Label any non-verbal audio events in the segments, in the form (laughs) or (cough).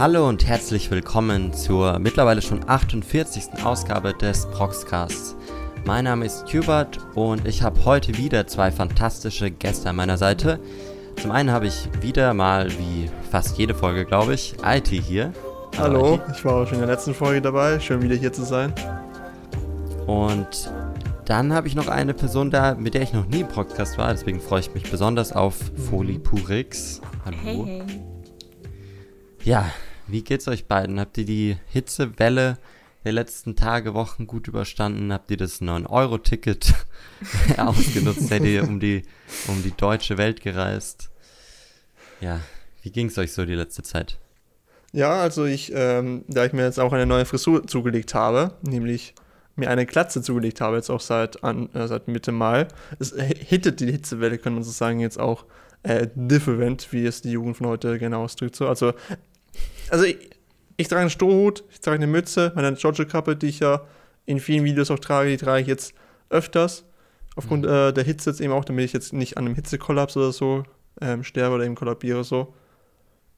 Hallo und herzlich willkommen zur mittlerweile schon 48. Ausgabe des Proxcasts. Mein Name ist Hubert und ich habe heute wieder zwei fantastische Gäste an meiner Seite. Zum einen habe ich wieder mal, wie fast jede Folge, glaube ich, IT hier. Hallo, IT. ich war auch schon in der letzten Folge dabei. Schön wieder hier zu sein. Und dann habe ich noch eine Person da, mit der ich noch nie im Podcast war, deswegen freue ich mich besonders auf Foli Purix. Hallo. Hey, hey. Ja, wie geht's euch beiden? Habt ihr die Hitzewelle der letzten Tage, Wochen gut überstanden? Habt ihr das 9-Euro-Ticket (laughs) ausgenutzt? Seid ihr um die, um die deutsche Welt gereist? Ja, wie ging's euch so die letzte Zeit? Ja, also ich, ähm, da ich mir jetzt auch eine neue Frisur zugelegt habe, nämlich mir eine Glatze zugelegt habe, jetzt auch seit, an, äh, seit Mitte Mai. Es hittet die Hitzewelle, kann man so sagen, jetzt auch äh, different, wie es die Jugend von heute gerne ausdrückt. So. Also, also ich, ich trage einen Strohhut, ich trage eine Mütze, meine Giorgio-Kappe, die ich ja in vielen Videos auch trage, die trage ich jetzt öfters. Aufgrund mhm. äh, der Hitze jetzt eben auch, damit ich jetzt nicht an einem Hitzekollaps oder so ähm, sterbe oder eben kollabiere so.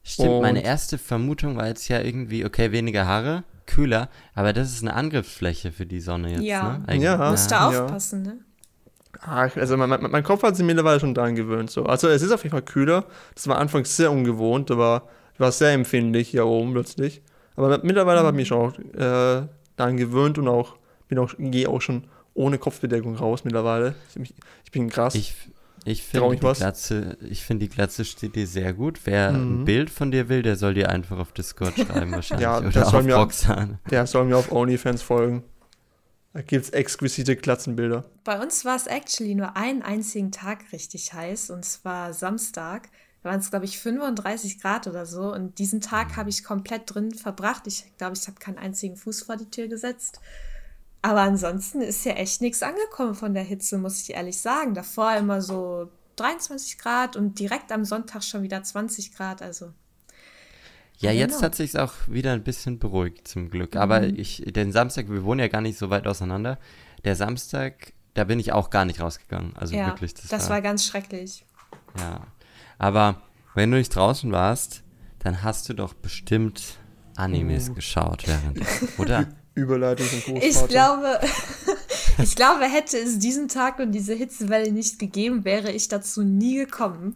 Stimmt, Und meine erste Vermutung war jetzt ja irgendwie, okay, weniger Haare, kühler, aber das ist eine Angriffsfläche für die Sonne jetzt, ja. ne? Eigentlich. Ja, musst da aufpassen, ne? Ach, also mein, mein, mein, Kopf hat sich mittlerweile schon daran gewöhnt. So. Also es ist auf jeden Fall kühler. Das war anfangs sehr ungewohnt, aber war sehr empfindlich hier oben plötzlich. Aber mittlerweile mhm. habe ich mich schon auch äh, daran gewöhnt und auch bin auch, gehe auch schon ohne Kopfbedeckung raus mittlerweile. Ich, ich bin krass. Ich, ich finde die, Glatze, find die Glatze steht dir sehr gut. Wer mhm. ein Bild von dir will, der soll dir einfach auf Discord (laughs) schreiben wahrscheinlich. ja, oder auf mir, Roxane. Der soll mir auf OnlyFans folgen. Da gibt es exquisite Glatzenbilder. Bei uns war es actually nur einen einzigen Tag richtig heiß und zwar Samstag. Da waren es, glaube ich, 35 Grad oder so. Und diesen Tag habe ich komplett drin verbracht. Ich glaube, ich habe keinen einzigen Fuß vor die Tür gesetzt. Aber ansonsten ist ja echt nichts angekommen von der Hitze, muss ich ehrlich sagen. Davor immer so 23 Grad und direkt am Sonntag schon wieder 20 Grad. Also. Ja, jetzt hat sich auch wieder ein bisschen beruhigt, zum Glück. Mhm. Aber ich, den Samstag, wir wohnen ja gar nicht so weit auseinander. Der Samstag, da bin ich auch gar nicht rausgegangen. Also ja, wirklich. Das, das war, war ganz schrecklich. Ja. Aber wenn du nicht draußen warst, dann hast du doch bestimmt Animes oh. geschaut während, oder? (laughs) Überleitung zum Großvater. Ich glaube, (laughs) ich glaube, hätte es diesen Tag und diese Hitzewelle nicht gegeben, wäre ich dazu nie gekommen.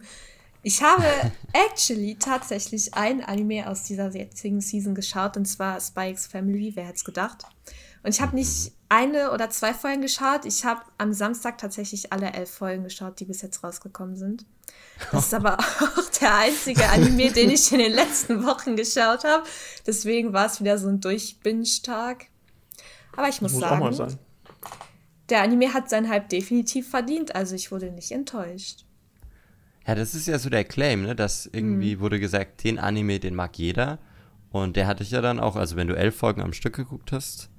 Ich habe (laughs) actually tatsächlich ein Anime aus dieser jetzigen Season geschaut, und zwar Spikes Family, wer hätte es gedacht? Und ich habe nicht eine oder zwei Folgen geschaut, ich habe am Samstag tatsächlich alle elf Folgen geschaut, die bis jetzt rausgekommen sind. Das ist aber (laughs) auch der einzige Anime, (laughs) den ich in den letzten Wochen geschaut habe. Deswegen war es wieder so ein Durchbinge-Tag. Aber ich muss, muss sagen, der Anime hat seinen Hype definitiv verdient, also ich wurde nicht enttäuscht. Ja, das ist ja so der Claim, ne? Dass irgendwie mhm. wurde gesagt, den Anime, den mag jeder. Und der hatte ich ja dann auch, also wenn du elf Folgen am Stück geguckt hast,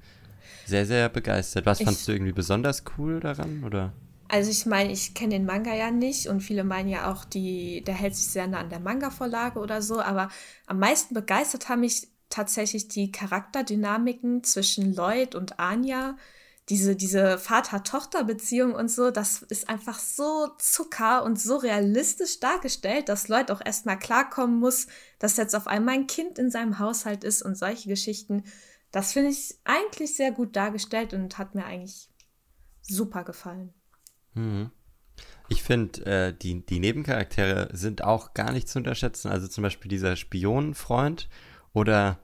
sehr, sehr begeistert. Was ich, fandst du irgendwie besonders cool daran, oder? Also ich meine, ich kenne den Manga ja nicht und viele meinen ja auch, die, der hält sich sehr nah an der Manga-Vorlage oder so, aber am meisten begeistert haben mich tatsächlich die Charakterdynamiken zwischen Lloyd und Anya, diese, diese Vater-Tochter-Beziehung und so, das ist einfach so zucker und so realistisch dargestellt, dass Lloyd auch erstmal klarkommen muss, dass jetzt auf einmal ein Kind in seinem Haushalt ist und solche Geschichten. Das finde ich eigentlich sehr gut dargestellt und hat mir eigentlich super gefallen. Mhm. Ich finde, äh, die, die Nebencharaktere sind auch gar nicht zu unterschätzen. Also zum Beispiel dieser Spionenfreund oder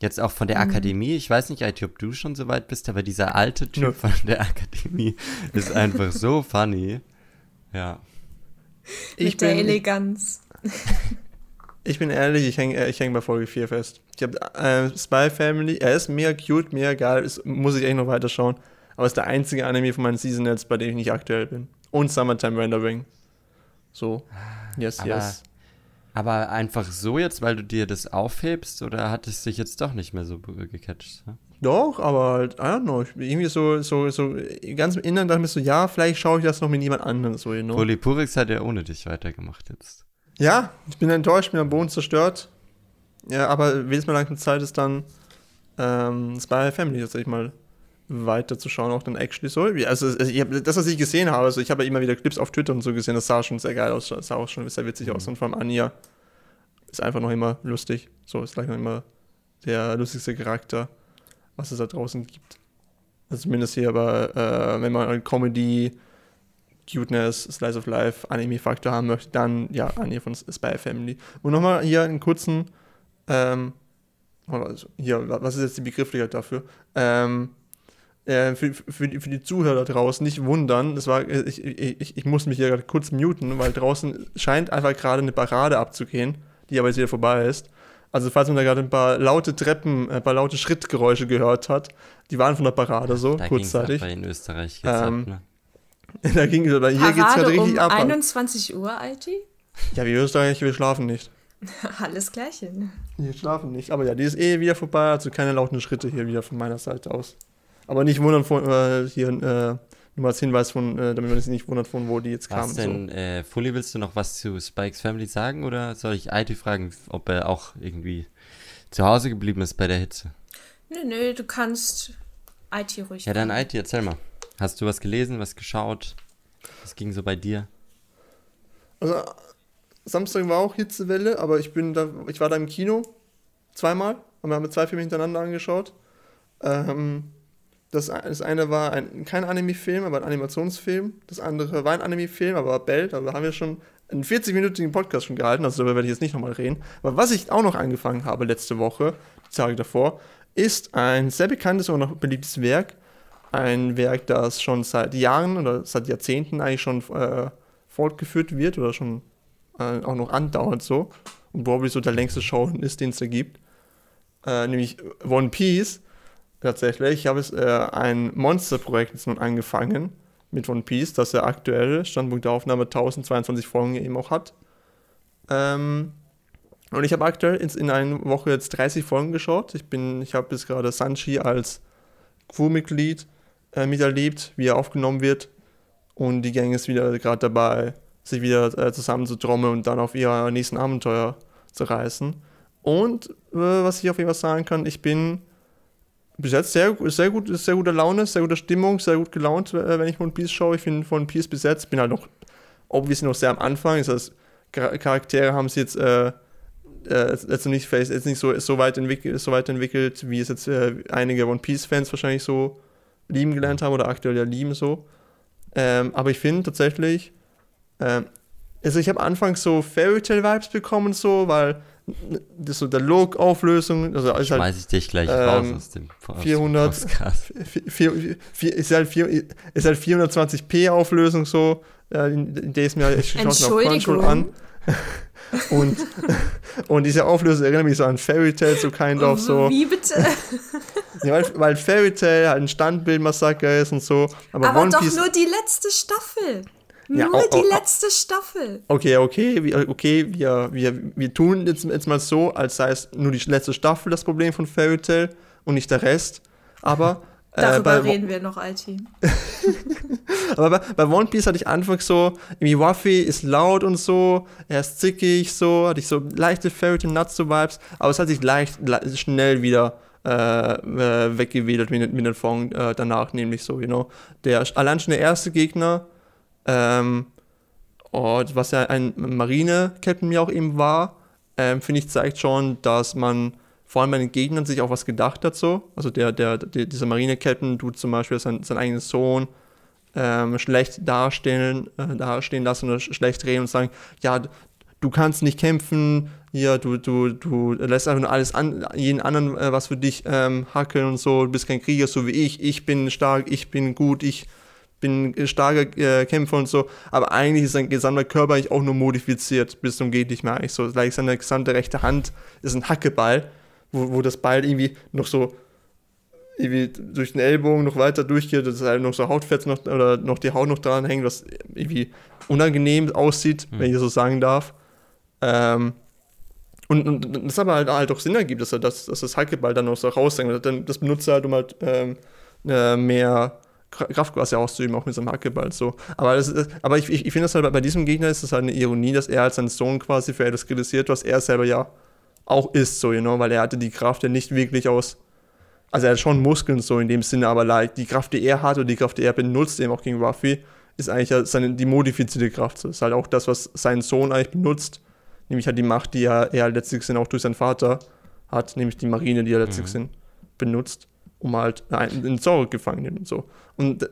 jetzt auch von der mhm. Akademie. Ich weiß nicht, ob du schon so weit bist, aber dieser alte Typ ja. von der Akademie ist einfach so funny. Ja. Ich Mit der Eleganz. Ich bin ehrlich, ich hänge ich häng bei Folge 4 fest. Ich habe äh, Spy Family, er ist mega cute, mega geil, ist, muss ich echt noch weiterschauen. Aber ist der einzige Anime von meinen Seasonals, bei dem ich nicht aktuell bin. Und Summertime Rendering. So. Yes, aber, yes. Aber einfach so jetzt, weil du dir das aufhebst, oder hat es dich jetzt doch nicht mehr so gecatcht? Ja? Doch, aber halt, I don't know. Irgendwie so, so, so ganz im Inneren dachte ich mir so, ja, vielleicht schaue ich das noch mit jemand anderem so, you know? Polypurix hat ja ohne dich weitergemacht jetzt. Ja, ich bin enttäuscht, bin am Boden zerstört. Ja, aber wenn es mal langsam Zeit ist, dann ähm, Spy Family tatsächlich mal weiterzuschauen, auch dann actually so. Also, also ich hab, das, was ich gesehen habe, also ich habe ja immer wieder Clips auf Twitter und so gesehen, das sah schon sehr geil aus, das sah auch schon sehr witzig mhm. aus und vor allem Anja ist einfach noch immer lustig. So ist gleich noch immer der lustigste Charakter, was es da draußen gibt. Also zumindest hier aber, äh, wenn man Comedy, Cuteness, Slice of Life, Anime-Faktor haben möchte, dann ja, Anime von Spy Family. Und nochmal hier einen kurzen, ähm, also hier, was ist jetzt die Begrifflichkeit dafür? Ähm, äh, für, für, die, für die Zuhörer draußen nicht wundern, das war, ich, ich, ich muss mich hier gerade kurz muten, weil draußen scheint einfach gerade eine Parade abzugehen, die aber jetzt wieder vorbei ist. Also falls man da gerade ein paar laute Treppen, ein paar laute Schrittgeräusche gehört hat, die waren von der Parade so, da kurzzeitig. Bei in Österreich geht's ähm, ab, ne? (laughs) da ging es, aber hier geht es gerade richtig um ab. 21 Uhr, IT? Ja, wie Österreich, wir schlafen nicht. (laughs) Alles Gleiche. Ne? Wir schlafen nicht. Aber ja, die ist eh wieder vorbei, also keine lauten Schritte hier wieder von meiner Seite aus. Aber nicht wundern von äh, hier äh, nur als Hinweis von, äh, damit man sich nicht wundert von wo die jetzt kamen. Was denn, so. äh, Fully, willst du noch was zu Spikes Family sagen oder soll ich IT fragen, ob er auch irgendwie zu Hause geblieben ist bei der Hitze? Nö, nö, du kannst IT ruhig. Ja, dann IT, erzähl mal. Hast du was gelesen, was geschaut? Was ging so bei dir? Also Samstag war auch Hitzewelle, aber ich bin da, ich war da im Kino zweimal und wir haben zwei Filme hintereinander angeschaut. Ähm, das, das eine war ein, kein Anime-Film, aber ein Animationsfilm. Das andere war ein Anime-Film, aber Bell. Da haben wir schon einen 40-minütigen Podcast schon gehalten, also darüber werde ich jetzt nicht nochmal reden. Aber was ich auch noch angefangen habe letzte Woche, die Tage davor, ist ein sehr bekanntes und noch beliebtes Werk. Ein Werk, das schon seit Jahren oder seit Jahrzehnten eigentlich schon äh, fortgeführt wird oder schon äh, auch noch andauert so. Und probably so der längste Show ist, den es da gibt. Äh, nämlich One Piece. Tatsächlich. Ich habe äh, ein Monsterprojekt jetzt nun angefangen mit One Piece, das ja aktuell Standpunkt der Aufnahme 1022 Folgen eben auch hat. Ähm, und ich habe aktuell in, in einer Woche jetzt 30 Folgen geschaut. Ich bin, ich habe bis gerade Sanchi als Crewmitglied äh, miterlebt, wie er aufgenommen wird. Und die Gang ist wieder gerade dabei, sich wieder äh, zusammenzutrommeln und dann auf ihr nächsten Abenteuer zu reißen. Und äh, was ich auf jeden Fall sagen kann, ich bin bis jetzt sehr, sehr, gut, sehr gute Laune, sehr gute Stimmung, sehr gut gelaunt, äh, wenn ich One Piece schaue. Ich finde One Piece bis jetzt, bin halt noch, obviously noch sehr am Anfang. Das heißt, Charaktere haben sie jetzt äh, äh, jetzt nicht, jetzt nicht so, so, weit entwickelt, so weit entwickelt, wie es jetzt äh, einige One Piece-Fans wahrscheinlich so lieben gelernt haben oder aktuell ja lieben so. Ähm, aber ich finde tatsächlich, ähm, also ich habe anfangs so Fairy Tale Vibes bekommen, so, weil das so der Log-Auflösung, also ist halt, ich dich gleich ähm, raus aus dem aus 400, 4, 4, ist, halt 4, ist halt 420p Auflösung so, äh, in, der ist mir ich schaue es mir Control an. (laughs) und, und diese Auflösung erinnert mich so an Fairy Tale, so kind of so. Wie bitte? (laughs) ja, weil, weil Fairy Tale halt ein Standbildmassaker ist und so. Aber, aber One doch Piece, nur die letzte Staffel. Ja, Nur oh, oh, die letzte Staffel. Okay, okay, okay, wir, wir, wir tun jetzt, jetzt mal so, als sei es nur die letzte Staffel das Problem von Fairy Tail und nicht der Rest. Aber. (laughs) Darüber äh, reden wir noch, Alti. (laughs) Aber bei, bei, One Piece hatte ich anfangs so, irgendwie Waffy ist laut und so, er ist zickig, so, hatte ich so leichte Fairy Tail Nuts so Vibes, aber es hat sich leicht, leicht schnell wieder äh, äh, weggewedelt mit, mit den Fong äh, danach, nämlich so, you know. Der, allein schon der erste Gegner, ähm, und was ja ein Marine-Captain mir auch eben war, ähm, finde ich, zeigt schon, dass man vor allem bei den Gegnern sich auch was gedacht hat so. Also der, der, der dieser Marine-Captain tut zum Beispiel sein, seinen eigenen Sohn ähm, schlecht darstellen, äh, dastehen lassen oder schlecht reden und sagen, ja, du kannst nicht kämpfen, ja, du, du, du lässt einfach nur alles an, jeden anderen äh, was für dich ähm, hackeln und so, du bist kein Krieger, so wie ich, ich bin stark, ich bin gut, ich bin starker äh, Kämpfer und so, aber eigentlich ist sein gesamter Körper eigentlich auch nur modifiziert, bis zum geht nicht mehr eigentlich so. Gleich seine gesamte rechte Hand ist ein Hackeball, wo, wo das Beil irgendwie noch so irgendwie durch den Ellbogen noch weiter durchgeht, dass halt noch so Hautfett noch, oder noch die Haut noch dran hängt, was irgendwie unangenehm aussieht, mhm. wenn ich so sagen darf. Ähm, und, und das aber halt, halt auch Sinn ergibt, dass, er das, dass das Hackeball dann noch so raushängt. Das benutzt er halt, um halt ähm, äh, mehr Kraft quasi auszuüben, auch mit seinem Hackeball so. Aber, das aber ich, ich, ich finde das halt bei diesem Gegner ist das halt eine Ironie, dass er als sein Sohn quasi für etwas kritisiert, was er selber ja auch ist, so, you know, weil er hatte die Kraft ja nicht wirklich aus. Also er hat schon Muskeln so in dem Sinne, aber like, die Kraft, die er hat und die Kraft, die er benutzt, eben auch gegen Ruffy, ist eigentlich ja seine, die modifizierte Kraft. Das ist halt auch das, was sein Sohn eigentlich benutzt, Nämlich halt die Macht, die er, er halt letztlich auch durch seinen Vater hat, nämlich die Marine, die er letztlich mhm. benutzt, um halt einen Zorro gefangen und so. Und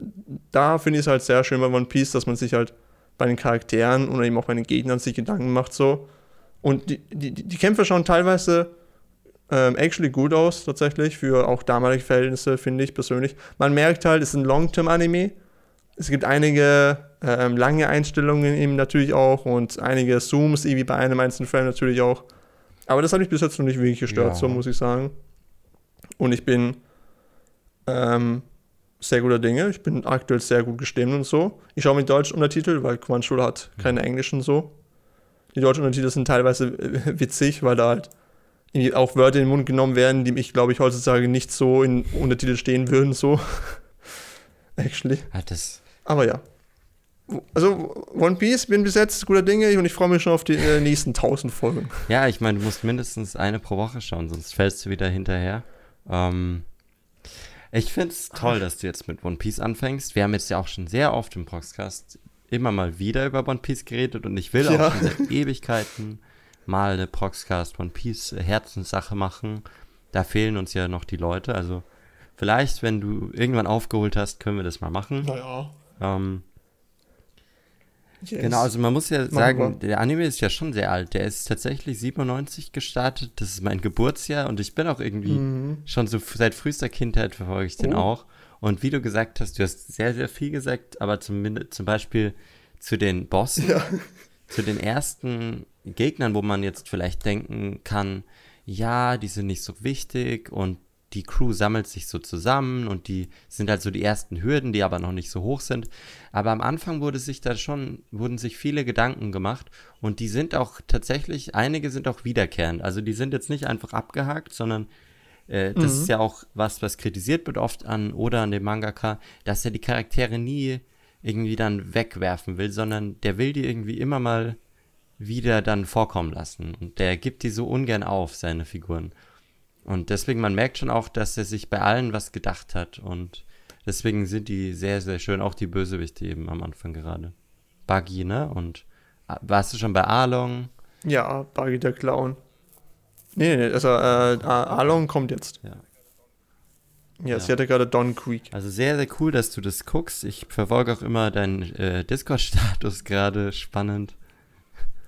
da finde ich es halt sehr schön bei One Piece, dass man sich halt bei den Charakteren oder eben auch bei den Gegnern sich Gedanken macht so. Und die, die, die Kämpfe schauen teilweise ähm, actually gut aus, tatsächlich, für auch damalige Verhältnisse, finde ich persönlich. Man merkt halt, es ist ein Long-Term-Anime. Es gibt einige ähm, lange Einstellungen eben natürlich auch und einige Zooms, wie bei einem einzelnen Frame natürlich auch. Aber das hat mich bis jetzt noch nicht wirklich gestört, ja. so muss ich sagen. Und ich bin ähm, sehr guter Dinge. Ich bin aktuell sehr gut gestimmt und so. Ich schaue mit deutschen Untertitel, weil Crunchyroll hat keine englischen so. Die deutschen Untertitel sind teilweise (laughs) witzig, weil da halt auch Wörter in den Mund genommen werden, die ich, glaube ich, heutzutage nicht so in Untertitel stehen würden, so. (laughs) Actually. Ja, das Aber ja. Also, One Piece, bin bis jetzt guter Dinge und ich freue mich schon auf die äh, nächsten tausend Folgen. Ja, ich meine, du musst mindestens eine pro Woche schauen, sonst fällst du wieder hinterher. Ähm, ich finde es toll, dass du jetzt mit One Piece anfängst. Wir haben jetzt ja auch schon sehr oft im Proxcast immer mal wieder über One Piece geredet und ich will ja. auch schon seit (laughs) Ewigkeiten mal eine Proxcast One Piece Herzenssache machen. Da fehlen uns ja noch die Leute. Also vielleicht, wenn du irgendwann aufgeholt hast, können wir das mal machen. Naja. Ähm, yes. Genau, also man muss ja machen sagen, wir. der Anime ist ja schon sehr alt. Der ist tatsächlich 97 gestartet. Das ist mein Geburtsjahr und ich bin auch irgendwie mhm. schon so seit frühester Kindheit verfolge ich den oh. auch. Und wie du gesagt hast, du hast sehr, sehr viel gesagt, aber zumindest zum Beispiel zu den Bossen, ja. (laughs) zu den ersten Gegnern, wo man jetzt vielleicht denken kann, ja, die sind nicht so wichtig und die Crew sammelt sich so zusammen und die sind halt so die ersten Hürden, die aber noch nicht so hoch sind. Aber am Anfang wurde sich da schon, wurden sich viele Gedanken gemacht und die sind auch tatsächlich, einige sind auch wiederkehrend. Also die sind jetzt nicht einfach abgehakt, sondern äh, das mhm. ist ja auch was, was kritisiert wird oft an oder an dem Mangaka, dass er die Charaktere nie irgendwie dann wegwerfen will, sondern der will die irgendwie immer mal wieder dann vorkommen lassen. Und der gibt die so ungern auf, seine Figuren. Und deswegen, man merkt schon auch, dass er sich bei allen was gedacht hat. Und deswegen sind die sehr, sehr schön. Auch die Bösewichte eben am Anfang gerade. Buggy, ne? Und ah, warst du schon bei Arlong? Ja, Buggy der Clown. Nee, nee, also äh, Arlong kommt jetzt. Ja. Ja, ja. sie hatte gerade Don Creek. Also sehr, sehr cool, dass du das guckst. Ich verfolge auch immer deinen äh, Discord-Status (laughs) gerade. Spannend.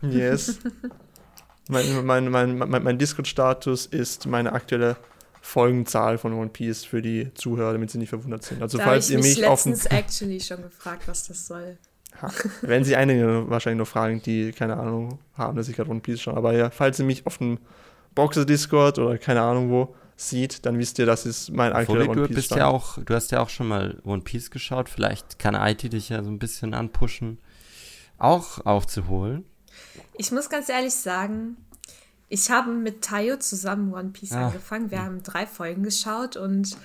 Yes. (laughs) mein, mein, mein, mein, mein Discord-Status ist meine aktuelle Folgenzahl von One Piece für die Zuhörer, damit sie nicht verwundert sind. Also da falls ich ihr mich auf letztens actually schon gefragt, was das soll. Ha, werden sie einige wahrscheinlich noch fragen, die keine Ahnung haben, dass ich gerade One Piece schaue. Aber ja, falls ihr mich auf dem Boxer Discord oder keine Ahnung wo sieht, dann wisst ihr, das ist mein aktueller One Piece. Du bist ja auch, du hast ja auch schon mal One Piece geschaut. Vielleicht kann IT dich ja so ein bisschen anpushen, auch aufzuholen. Ich muss ganz ehrlich sagen, ich habe mit Tayo zusammen One Piece ah. angefangen. Wir haben drei Folgen geschaut und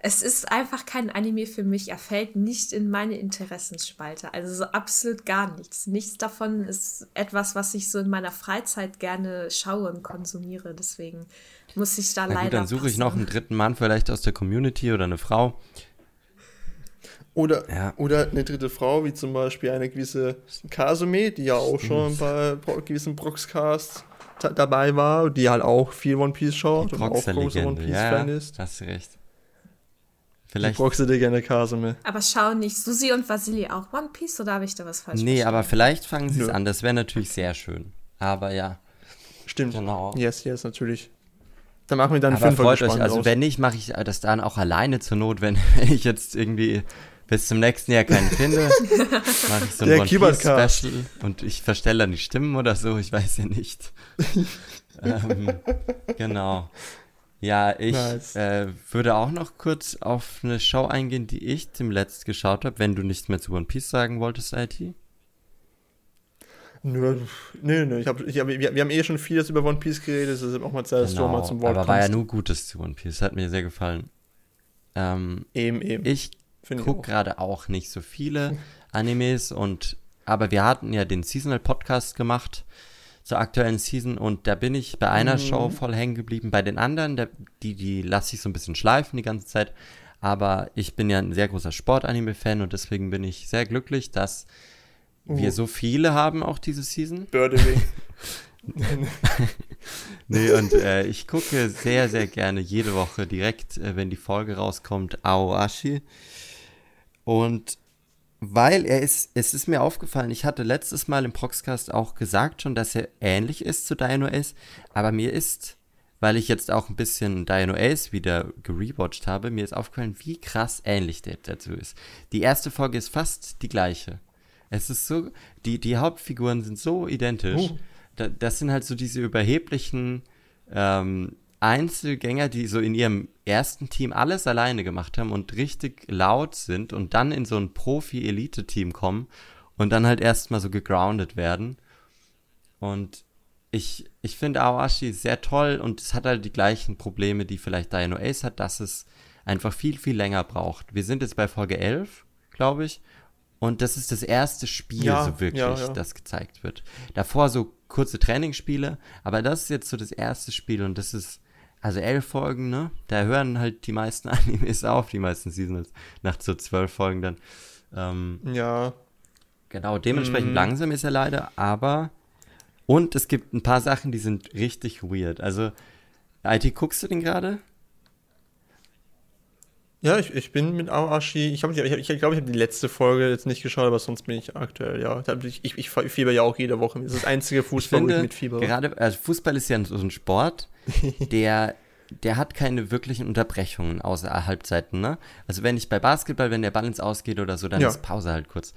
es ist einfach kein Anime für mich. Er fällt nicht in meine Interessensspalte. Also so absolut gar nichts. Nichts davon ist etwas, was ich so in meiner Freizeit gerne schaue und konsumiere. Deswegen muss ich da Na leider. Gut, dann suche ich noch einen dritten Mann, vielleicht aus der Community oder eine Frau, oder, ja. oder eine dritte Frau, wie zum Beispiel eine gewisse Kasume, die ja auch schon bei gewissen Broxcasts dabei war, die halt auch viel One Piece schaut und auch großer One Piece-Fan ja, ist. Hast du recht. Vielleicht. Die Brox-Legende Kasume. Aber schauen nicht Susi und Vasili auch One Piece oder habe ich da was falsch Nee, verstanden? aber vielleicht fangen sie es an. Das wäre natürlich sehr schön. Aber ja. Stimmt. Genau. Yes, yes, natürlich. Dann machen wir dann Aber freut euch, also raus. wenn nicht, mache ich das dann auch alleine zur Not, wenn (laughs) ich jetzt irgendwie bis zum nächsten Jahr keinen finde, (laughs) mache ich so ein One Special und ich verstelle dann die Stimmen oder so, ich weiß ja nicht. ähm, genau. Ja, ich nice. äh, würde auch noch kurz auf eine Show eingehen, die ich zum Letzt geschaut habe, wenn du nichts mehr zu One Piece sagen wolltest, IT. Nö, nö, nö. Ich hab, ich hab, wir, wir, haben eh schon vieles über One Piece geredet, es ist auch mal Zeit, dass genau, du mal zum Wort Aber kommst. war ja nur Gutes zu One Piece, hat mir sehr gefallen. Ähm, eben, eben. Ich gucke gerade auch nicht so viele (laughs) Animes und aber wir hatten ja den Seasonal Podcast gemacht zur aktuellen Season und da bin ich bei einer mhm. Show voll hängen geblieben. Bei den anderen, der, die, die lasse ich so ein bisschen schleifen die ganze Zeit. Aber ich bin ja ein sehr großer Sport-Anime-Fan und deswegen bin ich sehr glücklich, dass uh. wir so viele haben auch diese Season. Birdewing. (laughs) (laughs) nee, und äh, ich gucke sehr, sehr gerne jede Woche direkt, äh, wenn die Folge rauskommt, Aoashi. Und weil er ist, es ist mir aufgefallen, ich hatte letztes Mal im Proxcast auch gesagt schon, dass er ähnlich ist zu Dino Ace, aber mir ist, weil ich jetzt auch ein bisschen Dino Ace wieder gerewatcht habe, mir ist aufgefallen, wie krass ähnlich der dazu ist. Die erste Folge ist fast die gleiche. Es ist so, die, die Hauptfiguren sind so identisch. Oh. Da, das sind halt so diese überheblichen ähm, Einzelgänger, die so in ihrem ersten Team alles alleine gemacht haben und richtig laut sind und dann in so ein Profi-Elite-Team kommen und dann halt erstmal so gegroundet werden. Und ich, ich finde Awashi sehr toll und es hat halt die gleichen Probleme, die vielleicht Dino Ace hat, dass es einfach viel, viel länger braucht. Wir sind jetzt bei Folge 11, glaube ich. Und das ist das erste Spiel, ja, so wirklich, ja, ja. das gezeigt wird. Davor so kurze Trainingsspiele, aber das ist jetzt so das erste Spiel und das ist also elf Folgen, ne? Da hören halt die meisten (laughs) Animes auf, die meisten Seasons, nach so zwölf Folgen dann. Ähm, ja. Genau, dementsprechend mm. langsam ist er leider, aber. Und es gibt ein paar Sachen, die sind richtig weird. Also, IT, guckst du den gerade? Ja, ich, ich bin mit Aoashi. Ich glaube, ich, ich, ich, glaub, ich habe die letzte Folge jetzt nicht geschaut, aber sonst bin ich aktuell, ja. Ich, ich, ich fieber ja auch jede Woche. Das ist das einzige Fußball, finde, wo ich mit Fieber. Gerade, also Fußball ist ja so ein Sport, der, der hat keine wirklichen Unterbrechungen außer Halbzeiten, ne? Also wenn ich bei Basketball, wenn der Ball ins Ausgeht oder so, dann ja. ist Pause halt kurz.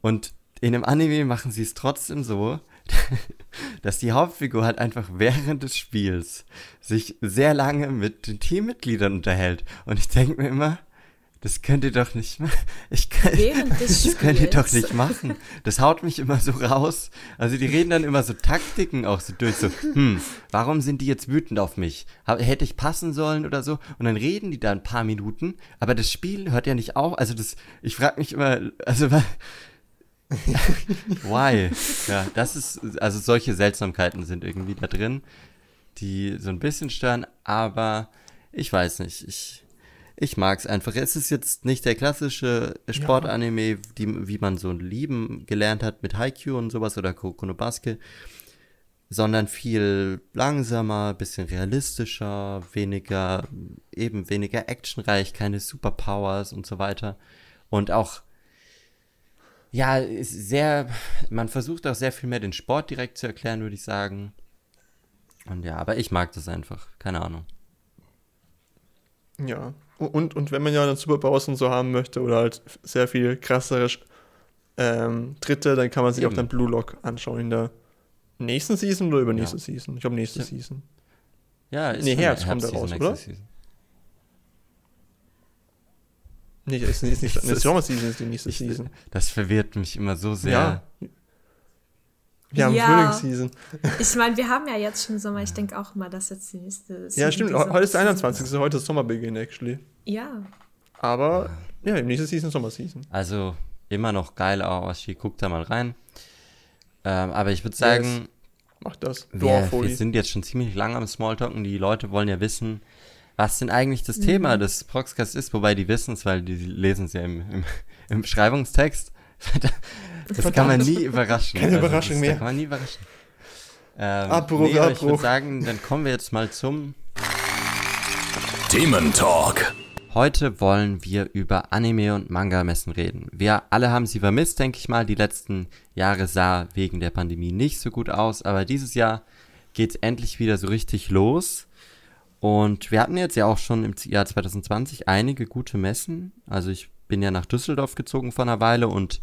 Und in einem Anime machen sie es trotzdem so, (laughs) dass die Hauptfigur halt einfach während des Spiels sich sehr lange mit den Teammitgliedern unterhält. Und ich denke mir immer, das könnt ihr doch nicht machen. (laughs) Ich kann, (laughs) das könnt ihr doch nicht machen. Das haut mich immer so raus. Also die reden dann immer so Taktiken auch so durch. So, hm, warum sind die jetzt wütend auf mich? Hätte ich passen sollen oder so? Und dann reden die da ein paar Minuten. Aber das Spiel hört ja nicht auf. Also das, ich frage mich immer, also (laughs) Why? Ja, das ist, also solche Seltsamkeiten sind irgendwie da drin, die so ein bisschen stören, aber ich weiß nicht, ich, ich mag es einfach. Es ist jetzt nicht der klassische Sportanime, die, wie man so lieben gelernt hat mit Haikyuu und sowas oder Kokono Basket, sondern viel langsamer, bisschen realistischer, weniger, eben weniger actionreich, keine Superpowers und so weiter. Und auch ja, ist sehr, man versucht auch sehr viel mehr den Sport direkt zu erklären, würde ich sagen. Und ja, aber ich mag das einfach, keine Ahnung. Ja, und, und wenn man ja eine Superpause und so haben möchte oder halt sehr viel krassere ähm, Dritte, dann kann man sich Eben. auch dann Blue Lock anschauen in der nächsten Season oder übernächste ja. Season? Ich glaube nächste ja. Season. Ja, ist nee, Herbst kommt da raus, oder? Season. Nee, ist, ist nicht, (laughs) eine Sommerseason ist die nächste ich, Season. Das verwirrt mich immer so sehr. Ja. Wir haben ja. Frühlingsseason. (laughs) Ich meine, wir haben ja jetzt schon Sommer. Ich denke auch mal, dass jetzt die nächste Season Ja, stimmt. Heute ist der 21. Heute ist Sommerbeginn, actually. Ja. Aber, ja, im nächsten Season Sommerseason. Also, immer noch geil, Awashi. Guckt da mal rein. Ähm, aber ich würde sagen, yes. Mach das. Wir, wir, sind jetzt schon ziemlich lange am Smalltalken. Die Leute wollen ja wissen, was denn eigentlich das mhm. Thema des Proxcast ist, wobei die wissen es, weil die lesen es ja im, im, im Beschreibungstext. (laughs) das kann man nie überraschen. Keine also, Überraschung das, mehr. kann man nie überraschen. Ähm, Abbruch, nee, Abbruch. Ich würde sagen, dann kommen wir jetzt mal zum Thementalk. Heute wollen wir über Anime- und Manga-Messen reden. Wir alle haben sie vermisst, denke ich mal. Die letzten Jahre sah wegen der Pandemie nicht so gut aus, aber dieses Jahr geht es endlich wieder so richtig los. Und wir hatten jetzt ja auch schon im Jahr 2020 einige gute Messen. Also ich bin ja nach Düsseldorf gezogen vor einer Weile und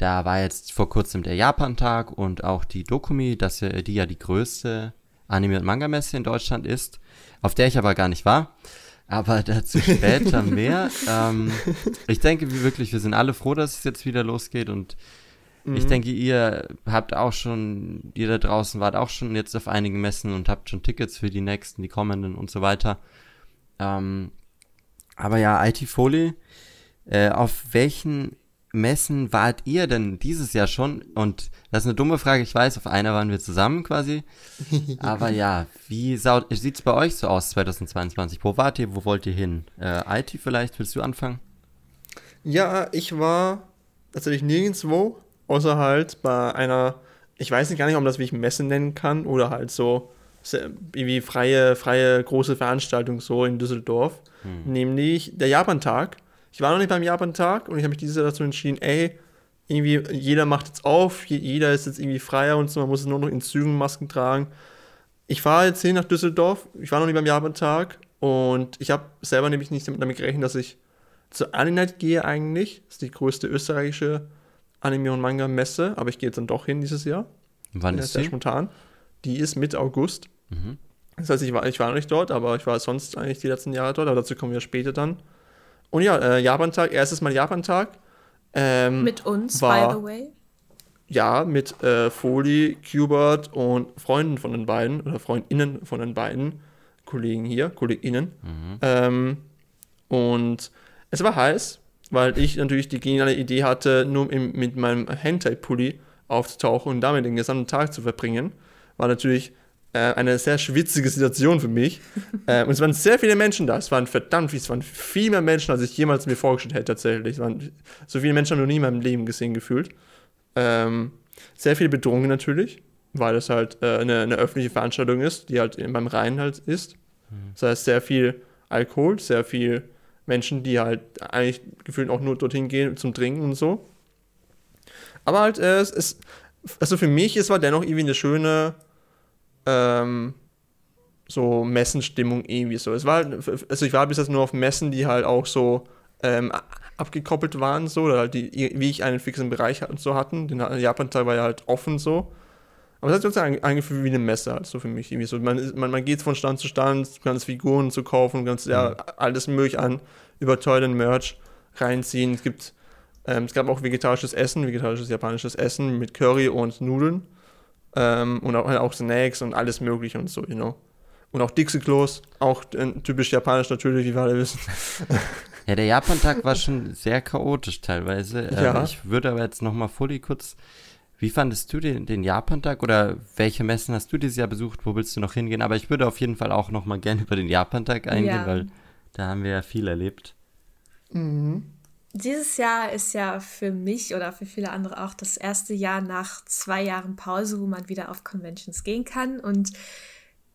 da war jetzt vor kurzem der Japan-Tag und auch die Dokumi, das ja, die ja die größte Anime- und Manga-Messe in Deutschland ist, auf der ich aber gar nicht war. Aber (laughs) dazu später mehr. Ähm, ich denke wir wirklich, wir sind alle froh, dass es jetzt wieder losgeht und Mhm. Ich denke, ihr habt auch schon, ihr da draußen wart auch schon jetzt auf einigen Messen und habt schon Tickets für die nächsten, die kommenden und so weiter. Ähm, aber ja, IT Foley, äh, auf welchen Messen wart ihr denn dieses Jahr schon? Und das ist eine dumme Frage, ich weiß, auf einer waren wir zusammen quasi. (laughs) Aber ja, wie sieht es bei euch so aus 2022? Wo wart ihr? Wo wollt ihr hin? Äh, IT vielleicht, willst du anfangen? Ja, ich war tatsächlich nirgendwo außer halt bei einer ich weiß nicht gar nicht, ob das wie ich Messe nennen kann oder halt so wie freie, freie große Veranstaltung so in Düsseldorf, hm. nämlich der Japantag. Ich war noch nicht beim Japantag und ich habe mich dieses Jahr dazu entschieden, ey, irgendwie jeder macht jetzt auf, jeder ist jetzt irgendwie freier und so, man muss nur noch in Zügen Masken tragen. Ich fahre jetzt hin nach Düsseldorf, ich war noch nicht beim Japantag und ich habe selber nämlich nicht damit gerechnet, dass ich zur Anime gehe eigentlich. Das ist die größte österreichische Anime- und Manga-Messe, aber ich gehe jetzt dann doch hin dieses Jahr. Wann ist sehr die? spontan. Die ist Mitte August. Mhm. Das heißt, ich war, ich war noch nicht dort, aber ich war sonst eigentlich die letzten Jahre dort, aber dazu kommen wir später dann. Und ja, äh, Japantag, erstes Mal Japantag. Ähm, mit uns, war, by the way. Ja, mit äh, Foley, Qbert und Freunden von den beiden oder Freundinnen von den beiden Kollegen hier, KollegInnen. Mhm. Ähm, und es war heiß, weil ich natürlich die geniale Idee hatte, nur im, mit meinem Hentai-Pulli aufzutauchen und damit den gesamten Tag zu verbringen. War natürlich eine sehr schwitzige Situation für mich. (laughs) äh, und es waren sehr viele Menschen da. Es waren verdammt viele, es waren viel mehr Menschen, als ich jemals mir vorgestellt hätte, tatsächlich. Es waren, so viele Menschen habe ich noch nie in meinem Leben gesehen, gefühlt. Ähm, sehr viele Bedrohungen natürlich, weil es halt äh, eine, eine, öffentliche Veranstaltung ist, die halt beim Rhein halt ist. Mhm. Das heißt, sehr viel Alkohol, sehr viel Menschen, die halt eigentlich gefühlt auch nur dorthin gehen zum Trinken und so. Aber halt, äh, es ist, also für mich ist war dennoch irgendwie eine schöne, ähm, so Messenstimmung irgendwie so. Es war halt, also ich war bis jetzt nur auf Messen, die halt auch so ähm, abgekoppelt waren, so, oder halt die, wie ich einen fixen Bereich und so hatten. Den Japan-Teil war ja halt offen so. Aber es hat sich angefühlt wie eine Messe, halt so für mich. Irgendwie so. Man, man, man geht von Stand zu Stand, kannst Figuren zu kaufen, du kannst ja mhm. alles möglich an überteuerten Merch reinziehen. Es gibt, ähm, es gab auch vegetarisches Essen, vegetarisches japanisches Essen mit Curry und Nudeln. Ähm, und auch, auch Snacks und alles mögliche und so, you know. Und auch Dixie-Klos, auch äh, typisch japanisch natürlich, wie wir alle wissen. (laughs) Ja, der Japan-Tag war schon sehr chaotisch teilweise. Ähm, ja. ich würde aber jetzt nochmal Fully kurz wie fandest du den, den Japan-Tag oder welche Messen hast du dieses Jahr besucht? Wo willst du noch hingehen? Aber ich würde auf jeden Fall auch noch mal gerne über den Japan-Tag eingehen, ja. weil da haben wir ja viel erlebt. Mhm. Dieses Jahr ist ja für mich oder für viele andere auch das erste Jahr nach zwei Jahren Pause, wo man wieder auf Conventions gehen kann. Und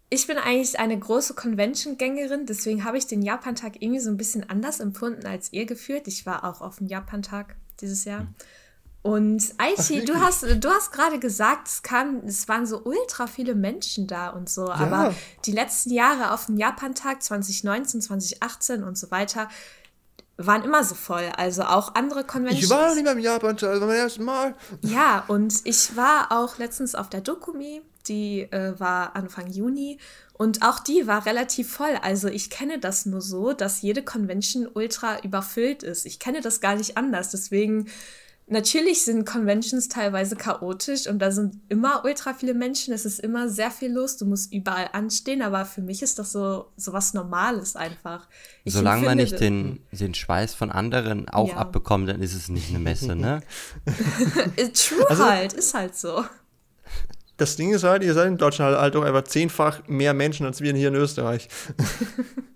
ich bin eigentlich eine große Convention-Gängerin, deswegen habe ich den Japan-Tag irgendwie so ein bisschen anders empfunden als ihr geführt. Ich war auch auf dem Japan-Tag dieses Jahr. Mhm. Und Aichi, du hast, du hast gerade gesagt, es, kam, es waren so ultra viele Menschen da und so. Ja. Aber die letzten Jahre auf dem Japan-Tag 2019, 2018 und so weiter waren immer so voll. Also auch andere Conventions. Ich war noch nicht beim Japan-Tag, das war mein erstes Mal. Ja, und ich war auch letztens auf der Dokumi, die äh, war Anfang Juni. Und auch die war relativ voll. Also ich kenne das nur so, dass jede Convention ultra überfüllt ist. Ich kenne das gar nicht anders. Deswegen Natürlich sind Conventions teilweise chaotisch und da sind immer ultra viele Menschen, es ist immer sehr viel los, du musst überall anstehen, aber für mich ist das so, so was Normales einfach. Ich Solange man nicht den, den Schweiß von anderen auch ja. abbekommt, dann ist es nicht eine Messe, ne? (laughs) True also, halt, ist halt so. Das Ding ist halt, ihr seid in Deutschland halt auch einfach zehnfach mehr Menschen als wir hier in Österreich. (laughs)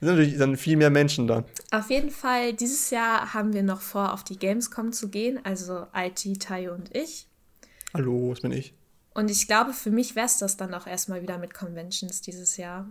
sind natürlich dann viel mehr Menschen da. Auf jeden Fall, dieses Jahr haben wir noch vor, auf die Gamescom zu gehen, also IT, Tayo und ich. Hallo, was bin ich? Und ich glaube, für mich wäre es das dann auch erstmal wieder mit Conventions dieses Jahr.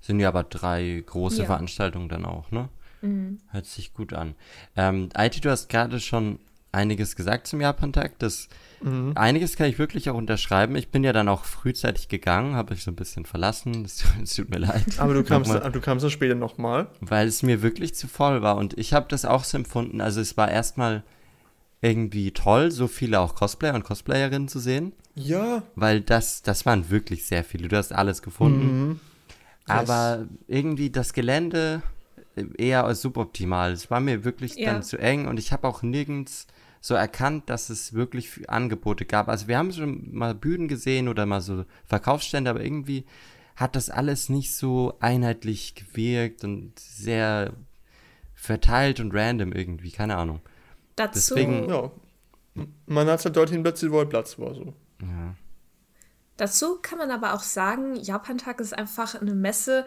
Sind ja aber drei große ja. Veranstaltungen dann auch, ne? Mhm. Hört sich gut an. Ähm, IT, du hast gerade schon einiges gesagt zum Japan-Tag. Das mhm. einiges kann ich wirklich auch unterschreiben. Ich bin ja dann auch frühzeitig gegangen, habe ich so ein bisschen verlassen. (laughs) Das tut mir leid. Aber du kamst, mal, du kamst dann später nochmal. Weil es mir wirklich zu voll war. Und ich habe das auch so empfunden. Also es war erstmal irgendwie toll, so viele auch Cosplayer und Cosplayerinnen zu sehen. Ja. Weil das, das waren wirklich sehr viele. Du hast alles gefunden. Mhm. Aber irgendwie das Gelände eher als suboptimal. Es war mir wirklich ja. dann zu eng und ich habe auch nirgends so erkannt, dass es wirklich Angebote gab. Also wir haben schon mal Bühnen gesehen oder mal so Verkaufsstände, aber irgendwie hat das alles nicht so einheitlich gewirkt und sehr verteilt und random irgendwie, keine Ahnung. Dazu. Deswegen, ja. Man hat es halt dorthin platziert, wo Platz war. So. Ja. Dazu kann man aber auch sagen, Japantag ist einfach eine Messe,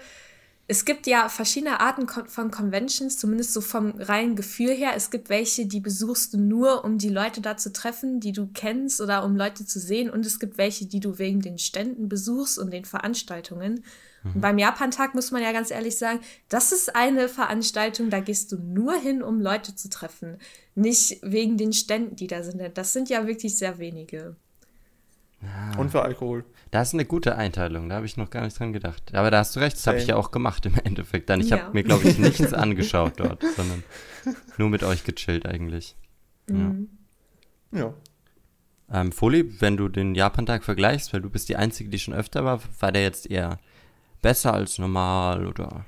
es gibt ja verschiedene Arten von Conventions, zumindest so vom reinen Gefühl her. Es gibt welche, die besuchst du nur, um die Leute da zu treffen, die du kennst oder um Leute zu sehen. Und es gibt welche, die du wegen den Ständen besuchst und den Veranstaltungen. Mhm. Und beim Japantag muss man ja ganz ehrlich sagen, das ist eine Veranstaltung, da gehst du nur hin, um Leute zu treffen. Nicht wegen den Ständen, die da sind. Das sind ja wirklich sehr wenige. Ja. Und für Alkohol. Das ist eine gute Einteilung, da habe ich noch gar nicht dran gedacht. Aber da hast du recht, das habe ich ja auch gemacht im Endeffekt. Dann ich ja. habe mir, glaube ich, nichts (laughs) angeschaut dort, sondern nur mit euch gechillt eigentlich. Mhm. Ja. ja. Ähm, Foli, wenn du den Japan-Tag vergleichst, weil du bist die Einzige, die schon öfter war, war der jetzt eher besser als normal oder?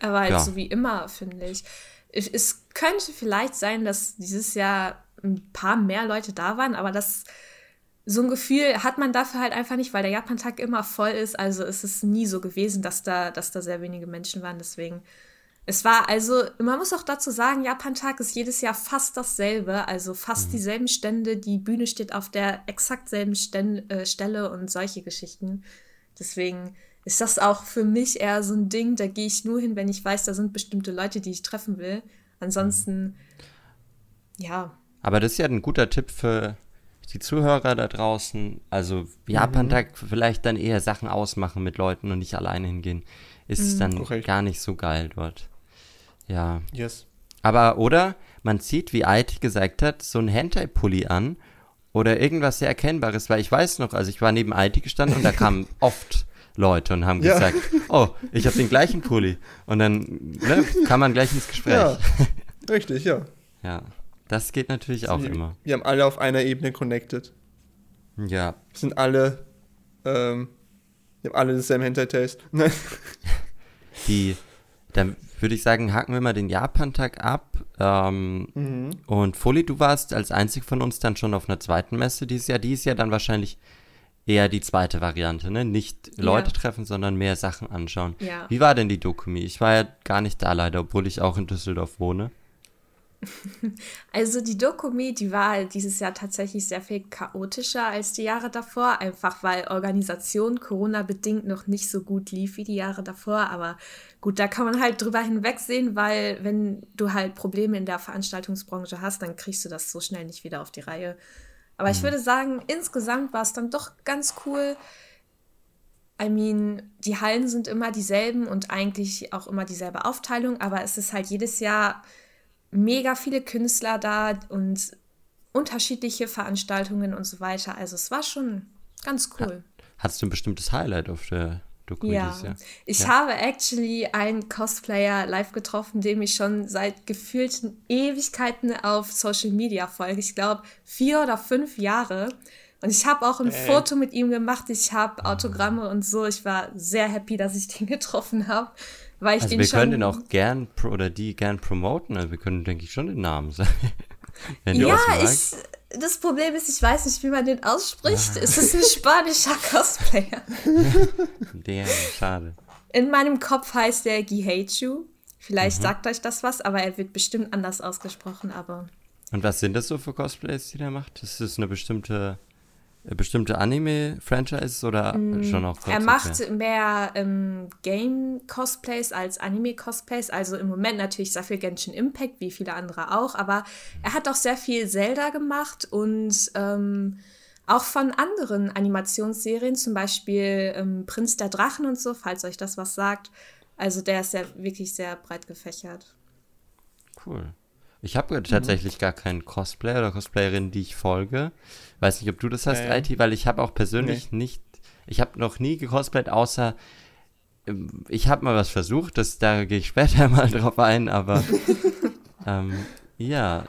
Er war halt ja. so wie immer, finde ich. Es könnte vielleicht sein, dass dieses Jahr ein paar mehr Leute da waren, aber das so ein Gefühl hat man dafür halt einfach nicht, weil der Japan-Tag immer voll ist. Also ist es nie so gewesen, dass da, dass da sehr wenige Menschen waren. Deswegen, es war also, man muss auch dazu sagen, Japan-Tag ist jedes Jahr fast dasselbe. Also fast mhm. dieselben Stände. Die Bühne steht auf der exakt selben Sten äh, Stelle und solche Geschichten. Deswegen ist das auch für mich eher so ein Ding, da gehe ich nur hin, wenn ich weiß, da sind bestimmte Leute, die ich treffen will. Ansonsten, mhm. ja. Aber das ist ja ein guter Tipp für die Zuhörer da draußen, also Japan-Tag mhm. vielleicht dann eher Sachen ausmachen mit Leuten und nicht alleine hingehen, ist mhm. dann Korrekt. gar nicht so geil dort. Ja. Yes. Aber, oder man zieht, wie Aiti gesagt hat, so ein Hentai-Pulli an oder irgendwas sehr Erkennbares, weil ich weiß noch, also ich war neben Aiti gestanden und da kamen (laughs) oft Leute und haben ja. gesagt, oh, ich habe den gleichen Pulli. Und dann ne, kam man gleich ins Gespräch. Ja, (laughs) richtig, ja. Ja. Das geht natürlich auch wir, immer. Wir haben alle auf einer Ebene connected. Ja. Wir sind alle, ähm, wir haben alle denselben Hintertaste. (laughs) Die, dann würde ich sagen, haken wir mal den Japan-Tag ab. Ähm, mhm. Und Foli, du warst als einzig von uns dann schon auf einer zweiten Messe dieses Jahr. Die ist ja dann wahrscheinlich eher die zweite Variante, ne? Nicht Leute ja. treffen, sondern mehr Sachen anschauen. Ja. Wie war denn die Dokumi? Ich war ja gar nicht da leider, obwohl ich auch in Düsseldorf wohne. (laughs) Also die Dokumi, die war dieses Jahr tatsächlich sehr viel chaotischer als die Jahre davor, einfach weil Organisation Corona-bedingt noch nicht so gut lief wie die Jahre davor. Aber gut, da kann man halt drüber hinwegsehen, weil wenn du halt Probleme in der Veranstaltungsbranche hast, dann kriegst du das so schnell nicht wieder auf die Reihe. Aber ich mhm. würde sagen, insgesamt war es dann doch ganz cool. I mean, die Hallen sind immer dieselben und eigentlich auch immer dieselbe Aufteilung, aber es ist halt jedes Jahr mega viele Künstler da und unterschiedliche Veranstaltungen und so weiter. Also es war schon ganz cool. Hattest du ein bestimmtes Highlight auf der Doku ja. Jahr? Ich ja. habe actually einen Cosplayer live getroffen, dem ich schon seit gefühlten Ewigkeiten auf Social Media folge. Ich glaube vier oder fünf Jahre. Und ich habe auch ein äh. Foto mit ihm gemacht. Ich habe Autogramme und so. Ich war sehr happy, dass ich den (laughs) getroffen habe. Weil ich also den wir können den auch gern oder die gern promoten. Also wir können, denke ich, schon den Namen sagen. (laughs) ja, ich, das Problem ist, ich weiß nicht, wie man den ausspricht. Ah. Es ist ein (laughs) spanischer Cosplayer. Der, schade. In meinem Kopf heißt der Gihechu. Vielleicht mhm. sagt euch das was, aber er wird bestimmt anders ausgesprochen, aber. Und was sind das so für Cosplays, die der macht? Das ist eine bestimmte bestimmte Anime-Franchises oder mm, schon auch Er macht mehr, mehr ähm, Game-Cosplays als Anime-Cosplays. Also im Moment natürlich sehr viel Genshin Impact, wie viele andere auch. Aber er hat auch sehr viel Zelda gemacht und ähm, auch von anderen Animationsserien, zum Beispiel ähm, Prinz der Drachen und so, falls euch das was sagt. Also der ist ja wirklich sehr breit gefächert. Cool. Ich habe mhm. tatsächlich gar keinen Cosplayer oder Cosplayerin, die ich folge. Weiß nicht, ob du das hast, äh, IT, weil ich habe auch persönlich nee. nicht, ich habe noch nie gecosplayt, außer ähm, ich habe mal was versucht, das, da gehe ich später (laughs) mal drauf ein, aber (laughs) ähm, ja,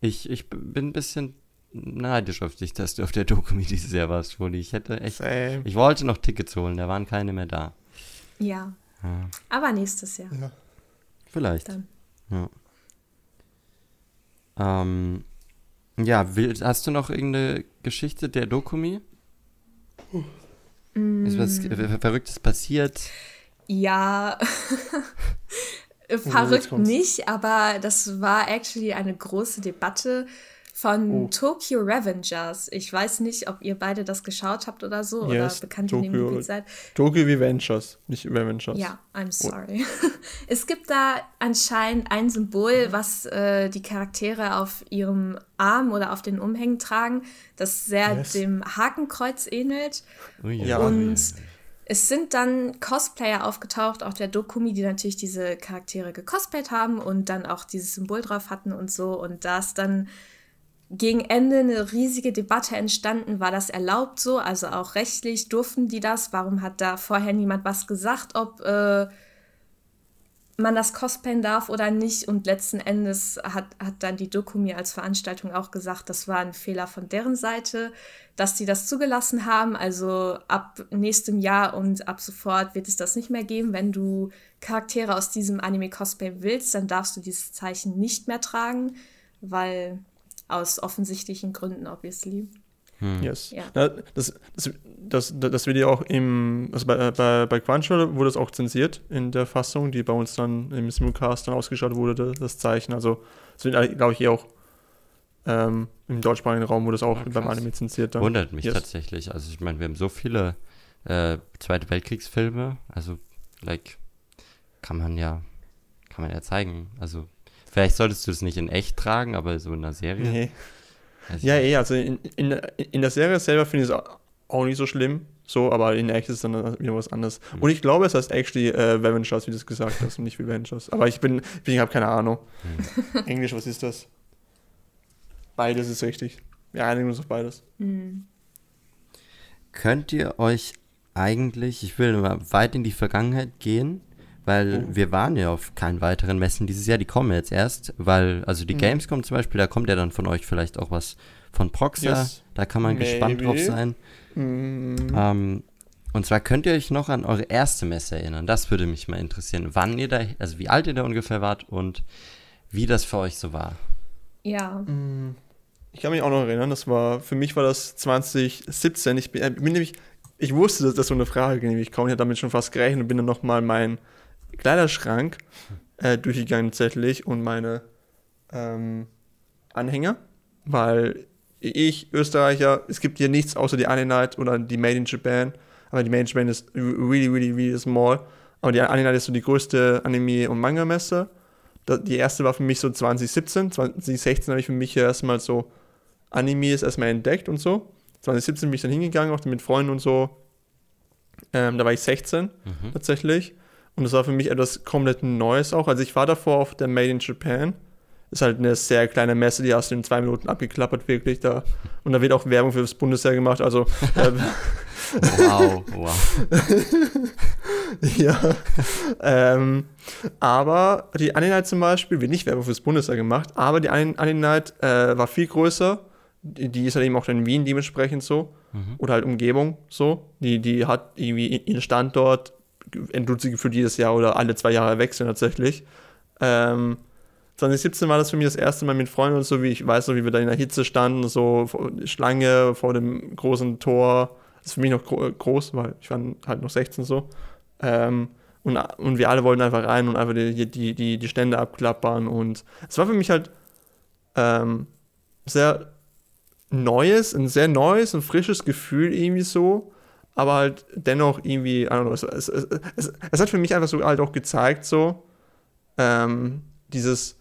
ich, ich bin ein bisschen neidisch auf dich, dass du auf der Dokumi dieses Jahr warst, Fuli. Ich hätte echt, Same. ich wollte noch Tickets holen, da waren keine mehr da. Ja, ja. aber nächstes Jahr. Ja. Vielleicht. Dann. Ja. Ähm, ja, will, hast du noch irgendeine Geschichte der Dokumi? Mm. Ist was Verrücktes passiert? Ja, (laughs) verrückt nicht, aber das war actually eine große Debatte, Von oh. Tokyo Revengers. Ich weiß nicht, ob ihr beide das geschaut habt oder so yes, oder bekannt in dem Gebiet seid. Tokyo Revengers, nicht Revengers. Ja, I'm sorry. Oh. (laughs) es gibt da anscheinend ein Symbol, was äh, die Charaktere auf ihrem Arm oder auf den Umhängen tragen, das sehr yes. dem Hakenkreuz ähnelt. Oh, ja. Und es sind dann Cosplayer aufgetaucht, auch der Dokumi, die natürlich diese Charaktere gecosplayt haben und dann auch dieses Symbol drauf hatten und so. Und da ist dann gegen Ende eine riesige Debatte entstanden, war das erlaubt so, also auch rechtlich? Durften die das, warum hat da vorher niemand was gesagt, ob äh, man das cosplayen darf oder nicht? Und letzten Endes hat, hat dann die Dokumi als Veranstaltung auch gesagt, das war ein Fehler von deren Seite, dass sie das zugelassen haben, also ab nächstem Jahr und ab sofort wird es das nicht mehr geben, wenn du Charaktere aus diesem Anime cosplayen willst, dann darfst du dieses Zeichen nicht mehr tragen, weil aus offensichtlichen Gründen, obviously. Hm. Yes. Ja. Na, das, das, das, das wird ja auch im, also bei, bei, bei Crunchyroll wurde es auch zensiert in der Fassung, die bei uns dann im Simulcast dann ausgeschaltet wurde, das Zeichen. Also es wird, glaube ich, hier auch ähm, im deutschsprachigen Raum wurde es auch ja, beim Anime zensiert. Dann. Wundert mich yes. tatsächlich. Also ich meine, wir haben so viele äh, Zweite Weltkriegsfilme, also like kann man ja, kann man ja zeigen. Also Vielleicht solltest du es nicht in echt tragen, aber so in einer Serie. Nee. Also ja, eh, also in, in, in der Serie selber finde ich es auch nicht so schlimm. So, aber in echt ist es dann wieder was anderes. Mhm. Und ich glaube, es heißt actually äh, Vengers, wie du es gesagt hast, und nicht Revengers. Aber ich bin, ich habe keine Ahnung. Mhm. Englisch, was ist das? Beides ist richtig. Wir einigen uns auf beides. Mhm. Könnt ihr euch eigentlich, ich will mal weit in die Vergangenheit gehen, weil oh. wir waren ja auf keinen weiteren Messen dieses Jahr, die kommen jetzt erst, weil, also die mhm. Gamescom zum Beispiel, da kommt ja dann von euch vielleicht auch was von Proxer, yes. da kann man Maybe. gespannt drauf sein. Mhm. Ähm, und zwar könnt ihr euch noch an eure erste Messe erinnern, das würde mich mal interessieren, wann ihr da, also wie alt ihr da ungefähr wart und wie das für euch so war. Ja. Mm, ich kann mich auch noch erinnern, das war, für mich war das 2017, ich bin, äh, bin nämlich, ich wusste, dass das so eine Frage nämlich kommt, ich hatte damit schon fast gerechnet und bin dann nochmal mein Kleiderschrank äh, durchgegangen tatsächlich und meine ähm, Anhänger, weil ich, Österreicher, es gibt hier nichts außer die Night oder die Made in Japan, aber die Made in Japan ist really, really, really small. Aber die Night ist so die größte Anime- und Manga-Messe. Die erste war für mich so 2017, 2016 habe ich für mich erstmal so Animes erstmal entdeckt und so. 2017 bin ich dann hingegangen, auch mit Freunden und so. Ähm, da war ich 16 mhm. tatsächlich. Und das war für mich etwas komplett Neues auch. Also ich war davor auf der Made in Japan. Ist halt eine sehr kleine Messe, die hast du in zwei Minuten abgeklappert, wirklich da. Und da wird auch Werbung für das Bundesheer gemacht. Also. Äh, (laughs) wow, wow. (laughs) ja. ähm, aber die Anime zum Beispiel wird nicht Werbung für das Bundesheer gemacht, aber die Anime äh, war viel größer. Die, die, ist halt eben auch in Wien dementsprechend so. Mhm. Oder halt Umgebung so. Die, die hat irgendwie ihren Standort sie gefühlt jedes Jahr oder alle zwei Jahre wechseln tatsächlich. Ähm, 2017 war das für mich das erste Mal mit Freunden und so, wie ich weiß noch, wie wir da in der Hitze standen, so Schlange vor dem großen Tor. Das ist für mich noch gro groß, weil ich war halt noch 16 so. Ähm, und, und wir alle wollten einfach rein und einfach die, die, die, die Stände abklappern. Und es war für mich halt ähm, sehr neues, ein sehr neues und frisches Gefühl irgendwie so aber halt dennoch irgendwie, I don't know, es, es, es, es, hat für mich einfach so halt auch gezeigt, so, ähm, dieses,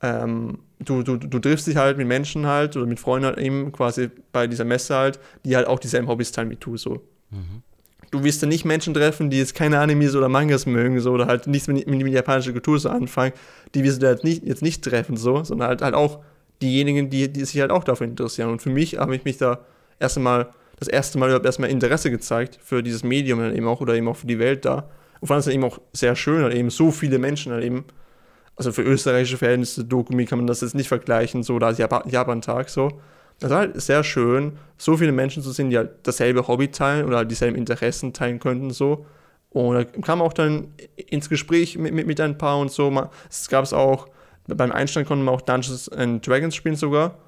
ähm, du, du, du triffst dich halt mit Menschen halt oder mit Freunden halt eben quasi bei dieser Messe halt, die halt auch dieselben Hobbys teilen wie du, so. Mhm. Du wirst dann nicht Menschen treffen, die jetzt keine Animes oder Mangas mögen, so, oder halt nichts mit, mit, mit japanischer Kultur so anfangen, die wirst du halt nicht, jetzt nicht treffen, so, sondern halt, halt auch diejenigen, die, die sich halt auch dafür interessieren. Und für mich habe ich mich da erst einmal das erste Mal überhaupt erstmal Interesse gezeigt für dieses Medium dann eben auch oder eben auch für die Welt da. Und fand es dann eben auch sehr schön, halt eben so viele Menschen halt eben, also für österreichische Verhältnisse, Dokumi kann man das jetzt nicht vergleichen, so da Japan-Tag so. Das war halt sehr schön, so viele Menschen zu sehen, die halt dasselbe Hobby teilen oder halt dieselben Interessen teilen könnten, so. Und da kam auch dann ins Gespräch mit, mit, mit ein paar und so. Es gab es auch, beim Einstand konnten wir auch Dungeons and Dragons spielen sogar.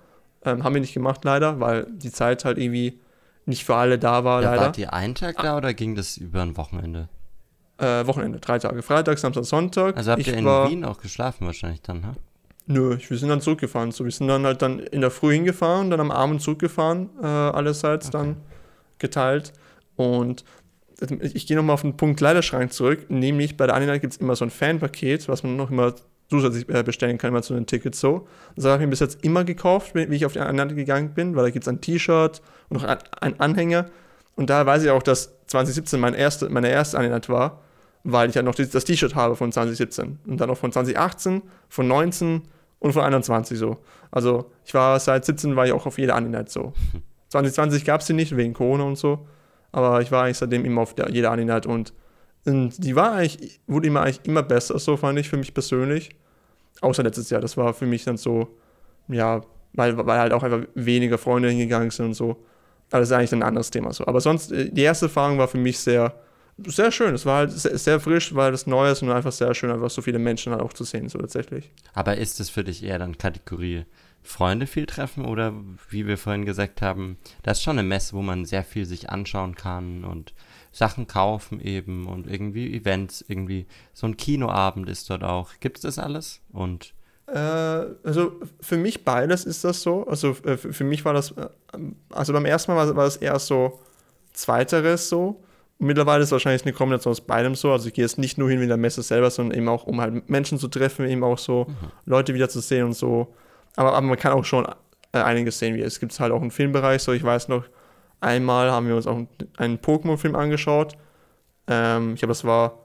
Ähm, haben wir nicht gemacht leider, weil die Zeit halt irgendwie nicht für alle da war, ja, leider. Wart ihr einen Tag da oder ging das über ein Wochenende? Äh, Wochenende, drei Tage. Freitag, Samstag, Sonntag. Also habt ich ihr in war, Wien auch geschlafen wahrscheinlich dann, ha? Nö, wir sind dann zurückgefahren. So, wir sind dann halt dann in der Früh hingefahren, dann am Abend zurückgefahren, äh, allerseits okay. dann geteilt. Und ich gehe nochmal auf den Punkt Kleiderschrank zurück, nämlich bei der Anina gibt es immer so ein Fanpaket, was man noch immer zusätzlich äh, bestellen kann, immer zu den Tickets so. Das habe ich mir bis jetzt immer gekauft, wie ich auf die Anina gegangen bin, weil da gibt es ein T-Shirt und noch ein Anhänger. Und da weiß ich auch, dass 2017 mein erste, meine erste Anina war, weil ich ja noch das T-Shirt habe von 2017 und dann auch von 2018, von 19 und von 21 so. Also ich war seit 17 war ich auch auf jeder Anina so. 2020 gab es sie nicht wegen Corona und so. Aber ich war eigentlich seitdem immer auf der, jeder Aninat und, und die war eigentlich, wurde immer eigentlich immer besser, so fand ich für mich persönlich. Außer letztes Jahr, das war für mich dann so, ja, weil, weil halt auch einfach weniger Freunde hingegangen sind und so. Aber das ist eigentlich ein anderes Thema so. Aber sonst, äh, die erste Erfahrung war für mich sehr, sehr schön. Es war halt sehr, sehr frisch, weil das Neues und einfach sehr schön, einfach so viele Menschen halt auch zu sehen, so tatsächlich. Aber ist es für dich eher dann Kategorie Freunde viel treffen oder wie wir vorhin gesagt haben, das ist schon eine Messe, wo man sehr viel sich anschauen kann und Sachen kaufen eben und irgendwie Events, irgendwie so ein Kinoabend ist dort auch. Gibt es das alles? Und äh, also für mich beides ist das so. Also äh, für mich war das, äh, also beim ersten Mal war, das eher so zweiteres so. Mittlerweile ist es wahrscheinlich eine Kombination aus beidem so. Also ich gehe jetzt nicht nur hin wie in der Messe selber, sondern eben auch, um halt Menschen zu treffen, eben auch so mhm. Leute wieder zu sehen und so aber, aber man kann auch schon einiges sehen. Wie es gibt halt auch einen Filmbereich. So, ich weiß noch, einmal haben wir uns auch einen Pokémon-Film angeschaut. Ähm, ich glaube, das war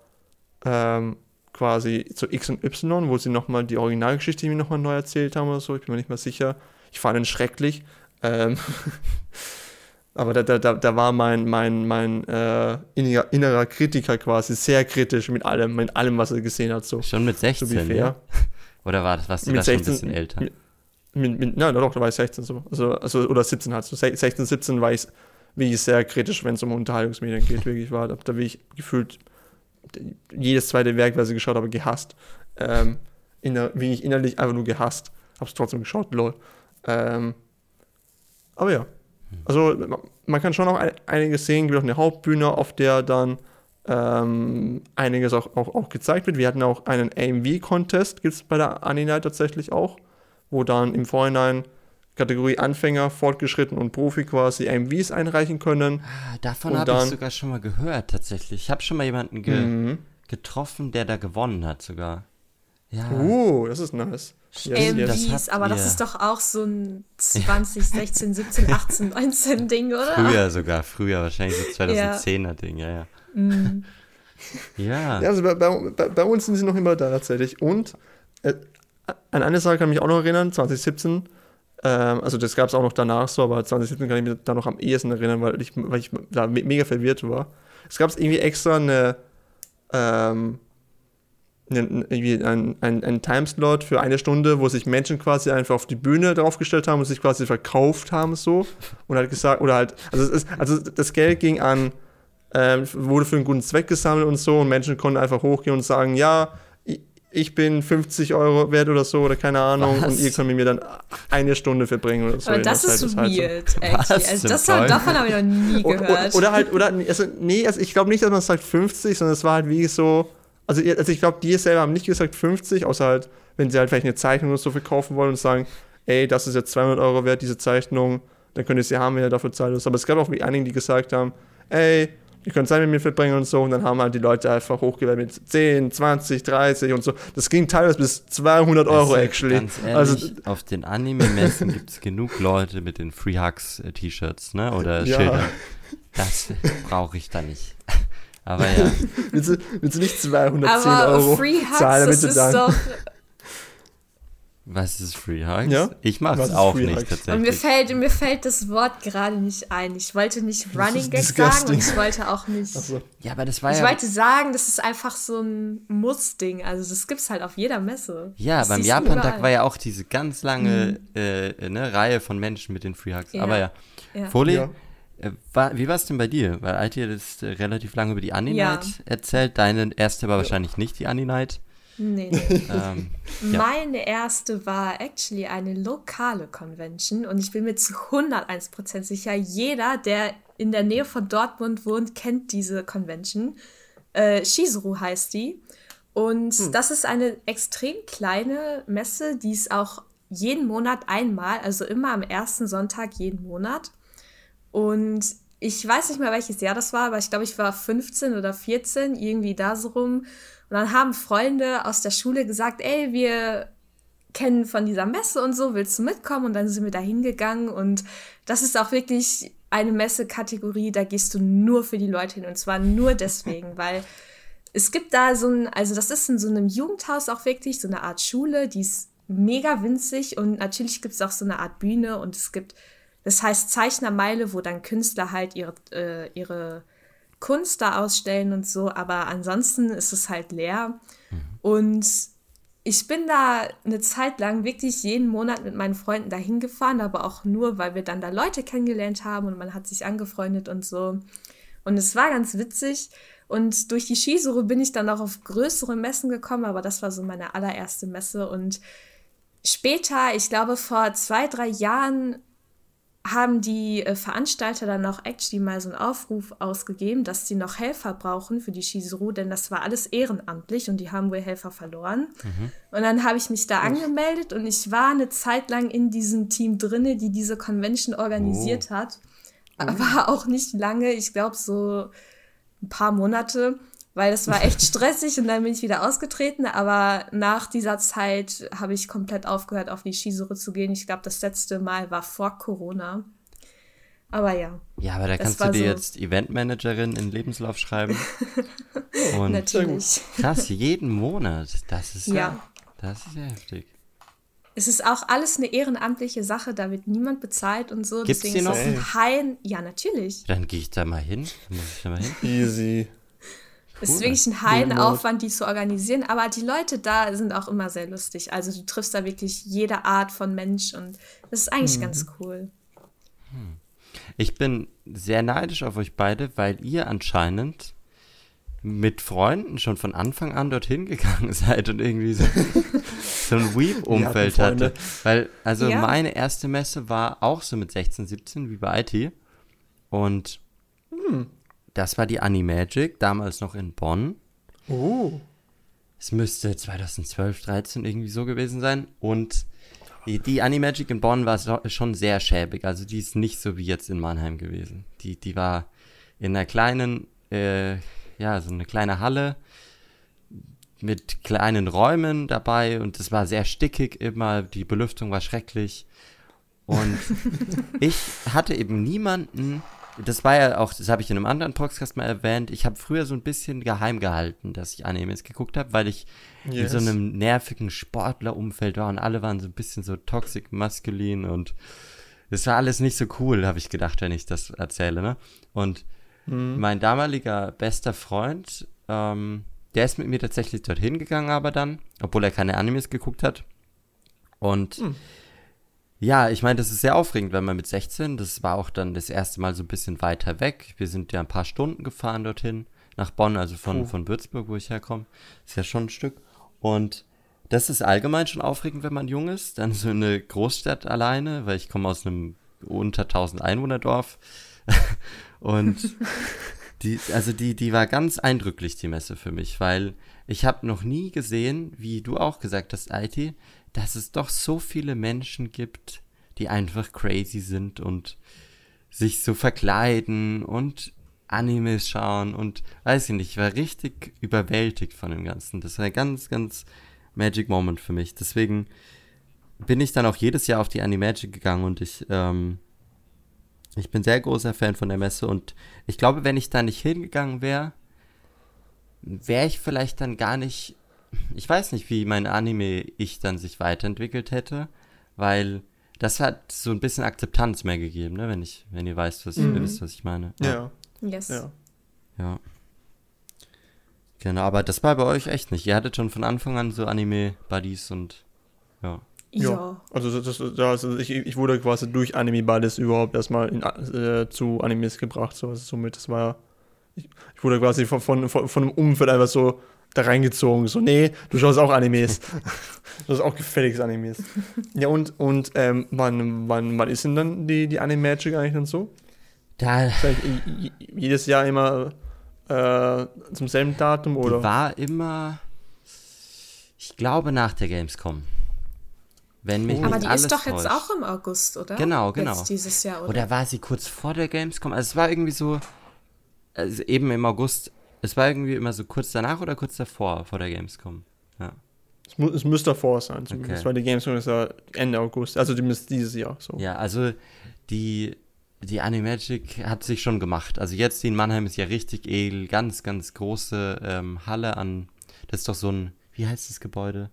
ähm, quasi zu X und Y, wo sie nochmal die Originalgeschichte nochmal neu erzählt haben oder so. Ich bin mir nicht mehr sicher. Ich fand ihn schrecklich. Ähm (laughs) aber da, da, da war mein, mein, mein äh, innerer, innerer Kritiker quasi sehr kritisch mit allem, mit allem, was er gesehen hat. So. Schon mit 16, so ja? Oder war das, was du mit da 16, schon ein bisschen älter? Mit, mit, mit, nein, doch, da war ich 16 so. Also, also oder 17 halt. So 16, 17 war ich wirklich sehr kritisch, wenn es um Unterhaltungsmedien geht. Wirklich war, da bin ich gefühlt jedes zweite Werk, was ich geschaut habe, gehasst. Ähm, inner, wirklich innerlich einfach nur gehasst. Hab's trotzdem geschaut, lol. Ähm, aber ja. Also man kann schon auch einiges sehen, wie auch eine Hauptbühne, auf der dann ähm, einiges auch, auch, auch gezeigt wird. Wir hatten auch einen AMV-Contest, gibt es bei der Anina tatsächlich auch wo dann im Vorhinein Kategorie Anfänger, Fortgeschritten und Profi quasi MVs einreichen können. Ah, davon habe ich sogar schon mal gehört, tatsächlich. Ich habe schon mal jemanden ge mhm. getroffen, der da gewonnen hat, sogar. Ja. Uh, das ist nice. Yes, MVs, das aber ihr. das ist doch auch so ein 20, 16, 17, 18, 19 Ding, oder? Früher sogar, früher, wahrscheinlich so 2010er Ding, ja, ja. Mhm. ja. ja. Also bei, bei, bei, uns sind sie noch immer da tatsächlich. Und äh, an eine Sache kann ich mich auch noch erinnern, 2017. Ähm, also das gab es auch noch danach so, aber 2017 kann ich mich da noch am ehesten erinnern, weil ich, weil ich da mega verwirrt war. Es gab irgendwie extra eine, ähm, eine, irgendwie einen, einen, einen Timeslot für eine Stunde, wo sich Menschen quasi einfach auf die Bühne draufgestellt haben und sich quasi verkauft haben so und halt gesagt, oder halt, also, es, also das Geld ging an, ähm, wurde für einen guten Zweck gesammelt und so und Menschen konnten einfach hochgehen und sagen, ja, ich bin 50 Euro wert oder so oder keine Ahnung Was? und ihr könnt mit mir dann eine Stunde verbringen oder so. Aber das ist so weird, halt so. Also das hat, davon habe ich noch nie gehört. Oder, oder halt, oder, also, nee, also ich glaube nicht, dass man sagt 50, sondern es war halt wie so, also, also ich glaube, die selber haben nicht gesagt 50, außer halt, wenn sie halt vielleicht eine Zeichnung oder so verkaufen wollen und sagen, ey, das ist jetzt 200 Euro wert, diese Zeichnung, dann könnt ihr sie haben, wenn ihr dafür zahlt. Aber es gab auch einige, die gesagt haben, ey, ihr könnt Zeit mit mir verbringen und so. Und dann haben halt die Leute einfach hochgewählt mit 10, 20, 30 und so. Das ging teilweise bis 200 Euro, also, actually. Ganz ehrlich, also, auf den Anime-Messen gibt es genug Leute mit den Free Hugs-T-Shirts, ne? Oder ja. Schildern. Das brauche ich da nicht. Aber ja. (laughs) willst, du, willst du nicht 210 Aber Euro Free Hugs, zahlen, damit das ist doch (laughs) was ist Free Hugs? Ja? Ich mache es auch nicht tatsächlich. Und mir fällt, mir fällt das Wort gerade nicht ein. Ich wollte nicht Running Gag sagen und ich wollte auch nicht. So. Ja, aber das war ich ja. Ich wollte sagen, das ist einfach so ein Muss-Ding. Also das gibt es halt auf jeder Messe. Ja, das beim Japan-Tag war ja auch diese ganz lange mhm. äh, ne, Reihe von Menschen mit den Free Hugs. Ja. Aber ja. ja. Foley, ja. Äh, war, wie war es denn bei dir? Weil Alti hat jetzt äh, relativ lange über die Anime-Night erzählt. Deine erste war wahrscheinlich nicht die Anime-Night. Nee. nee. (laughs) ähm, ja. Meine erste war actually eine lokale Convention und ich bin mir zu 101% sicher, jeder, der in der Nähe von Dortmund wohnt, kennt diese Convention. Äh, Shizuru heißt die. Und hm. das ist eine extrem kleine Messe, die ist auch jeden Monat einmal, also immer am ersten Sonntag jeden Monat. Und ich weiß nicht mehr, welches Jahr das war, aber ich glaube, ich war 15 oder 14, irgendwie da so rum. Und dann haben Freunde aus der Schule gesagt, ey, wir kennen von dieser Messe und so, willst du mitkommen? Und dann sind wir da hingegangen und das ist auch wirklich eine Messekategorie, da gehst du nur für die Leute hin und zwar nur deswegen, (laughs) weil es gibt da so ein, also das ist in so einem Jugendhaus auch wirklich so eine Art Schule, die ist mega winzig und natürlich gibt es auch so eine Art Bühne und es gibt, das heißt Zeichnermeile, wo dann Künstler halt ihre, äh, ihre Kunst da ausstellen und so, aber ansonsten ist es halt leer. Mhm. Und ich bin da eine Zeit lang wirklich jeden Monat mit meinen Freunden dahin gefahren, aber auch nur, weil wir dann da Leute kennengelernt haben und man hat sich angefreundet und so. Und es war ganz witzig. Und durch die Skisuche bin ich dann auch auf größere Messen gekommen, aber das war so meine allererste Messe. Und später, ich glaube vor zwei, drei Jahren, haben die äh, Veranstalter dann auch actually mal so einen Aufruf ausgegeben, dass sie noch Helfer brauchen für die Shizuru, denn das war alles ehrenamtlich und die haben wohl Helfer verloren. Mhm. Und dann habe ich mich da angemeldet und ich war eine Zeit lang in diesem Team drinne, die diese Convention organisiert oh. hat. Aber auch nicht lange, ich glaube so ein paar Monate weil das war echt (laughs) stressig und dann bin ich wieder ausgetreten. Aber nach dieser Zeit habe ich komplett aufgehört, auf die Skisuche zu gehen. Ich glaube, das letzte Mal war vor Corona. Aber ja. Ja, aber da kannst du dir so jetzt Eventmanagerin in Lebenslauf schreiben. (laughs) Und Natürlich. Krass, jeden Monat. Das ist ja, ja das ist ja heftig. Es ist auch alles eine ehrenamtliche Sache, da wird niemand bezahlt und so. Gibt's Deswegen ist das ein Hain. Ja, natürlich. Dann gehe ich da mal hin. Dann muss ich da mal hin. Easy. Es ist wirklich ein Heidenaufwand, die zu organisieren, aber die Leute da sind auch immer sehr lustig. Also du triffst da wirklich jede Art von Mensch und das ist eigentlich mhm. ganz cool. Hm. Ich bin sehr neidisch auf euch beide, weil ihr anscheinend mit Freunden schon von Anfang an dorthin gegangen (laughs) seid und irgendwie so, so ein Weep-Umfeld hatte. Weil, also ja. meine erste Messe war auch so mit 16, 17 wie bei IT. Und hm. Das war die Animagic, damals noch in Bonn. Oh. Es müsste 2012, 13 irgendwie so gewesen sein. Und die, die Animagic in Bonn war schon sehr schäbig. Also die ist nicht so wie jetzt in Mannheim gewesen. Die, die war in einer kleinen, äh, ja, so eine kleine Halle mit kleinen Räumen dabei und es war sehr stickig immer. Die Belüftung war schrecklich. Und (laughs) ich hatte eben niemanden, das war ja auch, das habe ich in einem anderen Podcast mal erwähnt, ich habe früher so ein bisschen geheim gehalten, dass ich Animes geguckt habe, weil ich yes. in so einem nervigen Sportlerumfeld war und alle waren so ein bisschen so toxic maskulin und das war alles nicht so cool, habe ich gedacht, wenn ich das erzähle, ne? Und mhm. mein damaliger bester Freund, ähm, der ist mit mir tatsächlich dorthin gegangen, aber dann, obwohl er keine Animes geguckt hat. Und mhm ja, ich meine, das ist sehr aufregend, wenn man mit 16, das war auch dann das erste Mal so ein bisschen weiter weg. Wir sind ja ein paar Stunden gefahren dorthin, nach Bonn, also von, von Würzburg, wo ich herkomme. Ist ja schon ein Stück. Und das ist allgemein schon aufregend, wenn man jung ist. Dann so eine Großstadt alleine, weil ich komme aus einem unter 1000 Einwohner Dorf. (laughs) Und (laughs) die, also die, die war ganz eindrücklich, die Messe für mich, weil ich habe noch nie gesehen, wie du auch gesagt hast, IT, dass es doch so viele Menschen gibt, die einfach crazy sind und sich so verkleiden und Animes schauen und weiß ich nicht, ich war richtig überwältigt von dem Ganzen. Das war ein ganz, ganz Magic Moment für mich. Deswegen bin ich dann auch jedes Jahr auf die Animagic gegangen und ich, ähm, ich bin sehr großer Fan von der Messe und ich glaube, wenn ich da nicht hingegangen wäre, wäre ich vielleicht dann gar nicht ich weiß nicht, wie mein Anime-Ich dann sich weiterentwickelt hätte, weil das hat so ein bisschen Akzeptanz mehr gegeben, ne? wenn ich, wenn ihr weißt, was, mhm. ihr wisst, was ich meine. Ja. ja. Yes. Ja. ja. Genau, aber das war bei euch echt nicht. Ihr hattet schon von Anfang an so Anime-Buddies und ja. Ja. ja. Also, das, das, also ich, ich wurde quasi durch Anime-Buddies überhaupt erstmal in, äh, zu Animes gebracht. So, also somit, das war. Ich, ich wurde quasi von, von, von, von einem Umfeld einfach so da reingezogen. So, nee, du schaust auch Animes. (laughs) du hast auch gefälligst Animes. ja, und, und ähm, wann, wann, wann ist denn dann die, die Animagic eigentlich dann so? Da. Jedes Jahr immer äh, zum selben Datum oder? Die war immer Ich glaube nach der Gamescom. Wenn mich Aber nicht die alles ist doch jetzt täuscht. auch im August, oder? Genau, genau. Jetzt dieses Jahr, oder? Oder war sie kurz vor der Gamescom? Also es war irgendwie so, also eben im August, es war irgendwie immer so kurz danach oder kurz davor, vor der Gamescom. Ja. Es, mu es müsste davor sein, zumindest, Okay. weil die Gamescom ist ja Ende August, also zumindest dieses Jahr. So. Ja, also die, die Animagic hat sich schon gemacht. Also jetzt die in Mannheim ist ja richtig edel, ganz, ganz große ähm, Halle an, das ist doch so ein, wie heißt das Gebäude?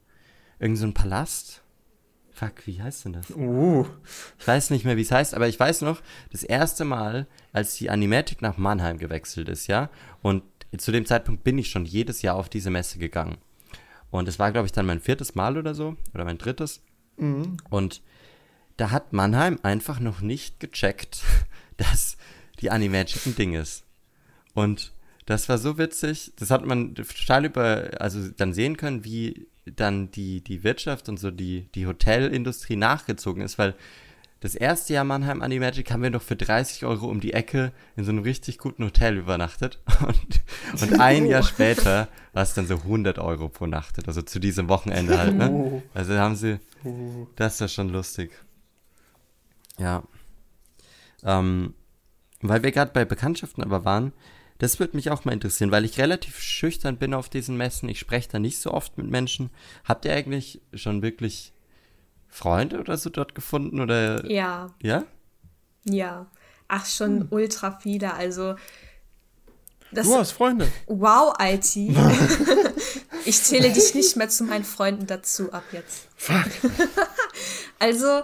Irgend so ein Palast? Fuck, wie heißt denn das? Uh, Ich weiß nicht mehr, wie es heißt, aber ich weiß noch, das erste Mal, als die Animatic nach Mannheim gewechselt ist, ja, und zu dem Zeitpunkt bin ich schon jedes Jahr auf diese Messe gegangen. Und es war, glaube ich, dann mein viertes Mal oder so, oder mein drittes. Und da hat Mannheim einfach noch nicht gecheckt, (laughs) dass die Animagic ein Ding ist. Und das war so witzig, das hat man total über, also dann sehen können, wie dann die, die Wirtschaft und so die, die Hotelindustrie nachgezogen ist, weil das erste Jahr Mannheim Animagic haben wir noch für 30 Euro um die Ecke in so einem richtig guten Hotel übernachtet. (laughs) Und, und ein Jahr später war es dann so 100 Euro pro Nacht, also zu diesem Wochenende (laughs) halt, ne? Oh. Also haben sie, uh. das ist ja schon lustig. Ja. Ähm, weil wir gerade bei Bekanntschaften aber waren, das würde mich auch mal interessieren, weil ich relativ schüchtern bin auf diesen Messen. Ich spreche da nicht so oft mit Menschen. Habt ihr eigentlich schon wirklich Freunde oder so dort gefunden? Oder ja, ja? ja. Ach, schon Hm. ultra viele. Also, das Du hast Freunde. Wow, IT. (laughs) ich zähle dich nicht mehr zu meinen Freunden dazu ab jetzt. Fuck. (laughs) Also,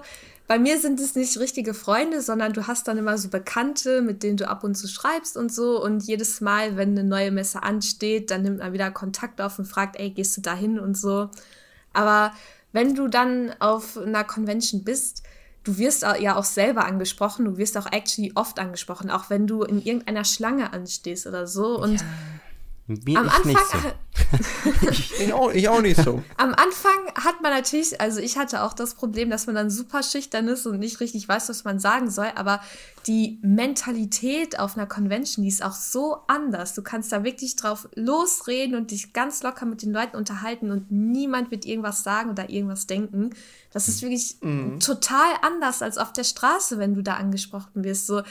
bei mir sind es nicht richtige Freunde, sondern du hast dann immer so Bekannte, mit denen du ab und zu schreibst und so. Und jedes Mal, wenn eine neue Messe ansteht, dann nimmt man wieder Kontakt auf und fragt, ey, gehst du da hin und so. Aber wenn du dann auf einer Convention bist, du wirst ja auch selber angesprochen, du wirst auch actually oft angesprochen, auch wenn du in irgendeiner Schlange anstehst oder so. Und Mir am nicht so. (laughs) Ich auch, ich auch nicht so. Am Anfang hat man natürlich, also ich hatte auch das Problem, dass man dann super schüchtern ist und nicht richtig weiß, was man sagen soll, aber die Mentalität auf einer Convention, die ist auch so anders. Du kannst da wirklich drauf losreden und dich ganz locker mit den Leuten unterhalten und niemand wird irgendwas sagen oder irgendwas denken. Das ist wirklich total anders als auf der Straße, wenn du da angesprochen wirst. So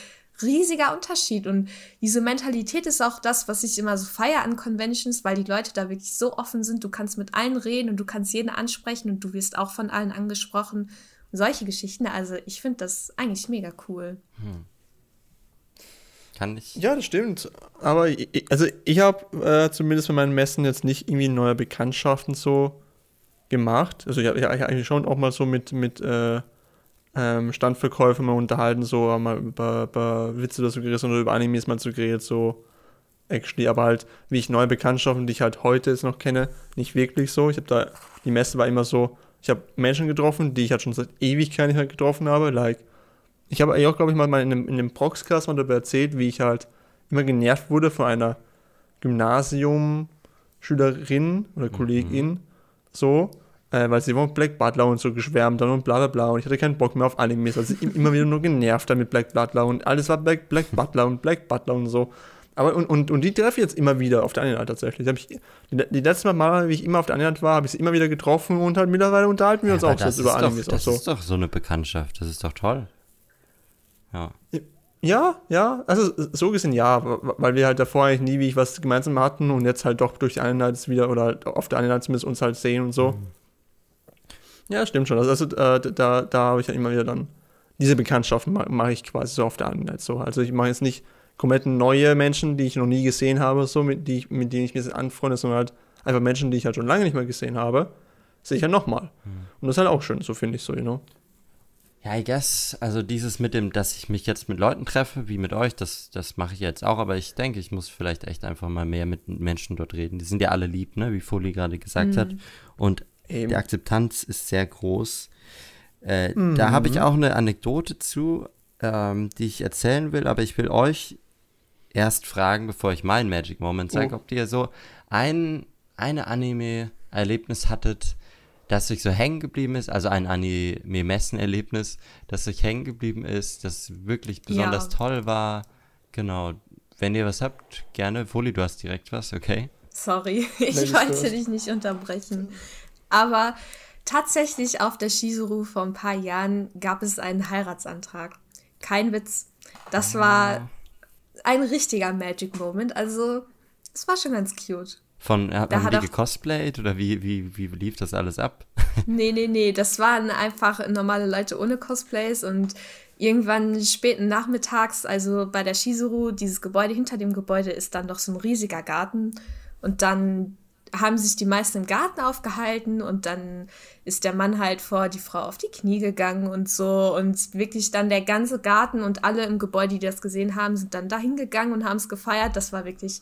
riesiger Unterschied. Und diese Mentalität ist auch das, was ich immer so feier an Conventions, weil die Leute da wirklich so offen sind. Du kannst mit allen reden und du kannst jeden ansprechen und du wirst auch von allen angesprochen. Und solche Geschichten. Also ich finde das eigentlich mega cool. Kann ich. Ja, das stimmt. Aber ich, also ich habe äh, zumindest bei meinen Messen jetzt nicht irgendwie neue Bekanntschaften so gemacht. Also ich habe ja, eigentlich schon auch mal so mit, mit äh, ähm, Standverkäufern mal unterhalten, so mal über, über Witze oder so geredet oder über Animes mal so geredet, so actually, aber halt, wie ich neue Bekanntschaften, die ich halt heute jetzt noch kenne, nicht wirklich so. Ich habe da, die Messe war immer so, ich habe Menschen getroffen, die ich halt schon seit Ewigkeit nicht mehr getroffen habe, like, ich habe auch, glaube ich, mal in einem, in einem Proxcast mal darüber erzählt, wie ich halt immer genervt wurde von einer Gymnasium-Schülerin oder Kollegin, so, äh, weil sie von Black Butler und so geschwärmt haben und bla bla bla und ich hatte keinen Bock mehr auf Animes, also ich immer wieder nur genervt mit Black Butler und alles war Black, Black Butler und Black Butler und so. Aber und, und, und die treffe ich jetzt immer wieder auf der Anilad tatsächlich. Die, die, die letzten Mal, wie ich immer auf der Anilad war, habe ich sie immer wieder getroffen und halt mittlerweile unterhalten wir uns aber auch das über doch, Animes auch das so. ist doch so eine Bekanntschaft. Das ist doch toll. Ja. Ja, ja, also so gesehen ja, weil wir halt davor eigentlich nie wie ich was gemeinsam hatten und jetzt halt doch durch die Einheit wieder oder auf der Einheit zumindest uns halt sehen und so. Ja, stimmt schon. Also, also äh, da, da habe ich ja immer wieder dann diese Bekanntschaften mache mach ich quasi so auf der Einheit so. Also ich mache jetzt nicht komplett neue Menschen, die ich noch nie gesehen habe, so mit, die ich, mit denen ich mich jetzt anfreunde, sondern halt einfach Menschen, die ich halt schon lange nicht mehr gesehen habe, sehe ich halt nochmal. Und das ist halt auch schön, so finde ich so, you know. Ja, I guess, also dieses mit dem, dass ich mich jetzt mit Leuten treffe, wie mit euch, das, das mache ich jetzt auch, aber ich denke, ich muss vielleicht echt einfach mal mehr mit Menschen dort reden. Die sind ja alle lieb, ne, wie Foli gerade gesagt hat. Und Eben. die Akzeptanz ist sehr groß. Äh, Da habe ich auch eine Anekdote zu, ähm, die ich erzählen will, aber ich will euch erst fragen, bevor ich mein Magic Moment sage, Oh. ob ihr so ein, eine Anime-Erlebnis hattet, das euch so hängen geblieben ist, also ein Anime-Messen-Erlebnis, das euch hängen geblieben ist, das wirklich besonders Ja. toll war. Genau. Wenn ihr was habt, gerne. Foli, du hast direkt was, okay? Sorry, (laughs) ich Ladies wollte first. dich nicht unterbrechen. Aber tatsächlich auf der Shizuru vor ein paar Jahren gab es einen Heiratsantrag. Kein Witz. Das war ein richtiger Magic Moment. Also, es war schon ganz cute. Von, äh, Da haben hat die gecosplayt oder wie, wie, wie lief das alles ab? (laughs) Nee, nee, nee, das waren einfach normale Leute ohne Cosplays und irgendwann späten nachmittags, also bei der Shizuru, dieses Gebäude, hinter dem Gebäude ist dann doch so ein riesiger Garten und dann haben sich die meisten im Garten aufgehalten und dann ist der Mann halt vor die Frau auf die Knie gegangen und so und wirklich dann der ganze Garten und alle im Gebäude, die das gesehen haben, sind dann dahin gegangen und haben es gefeiert. Das war wirklich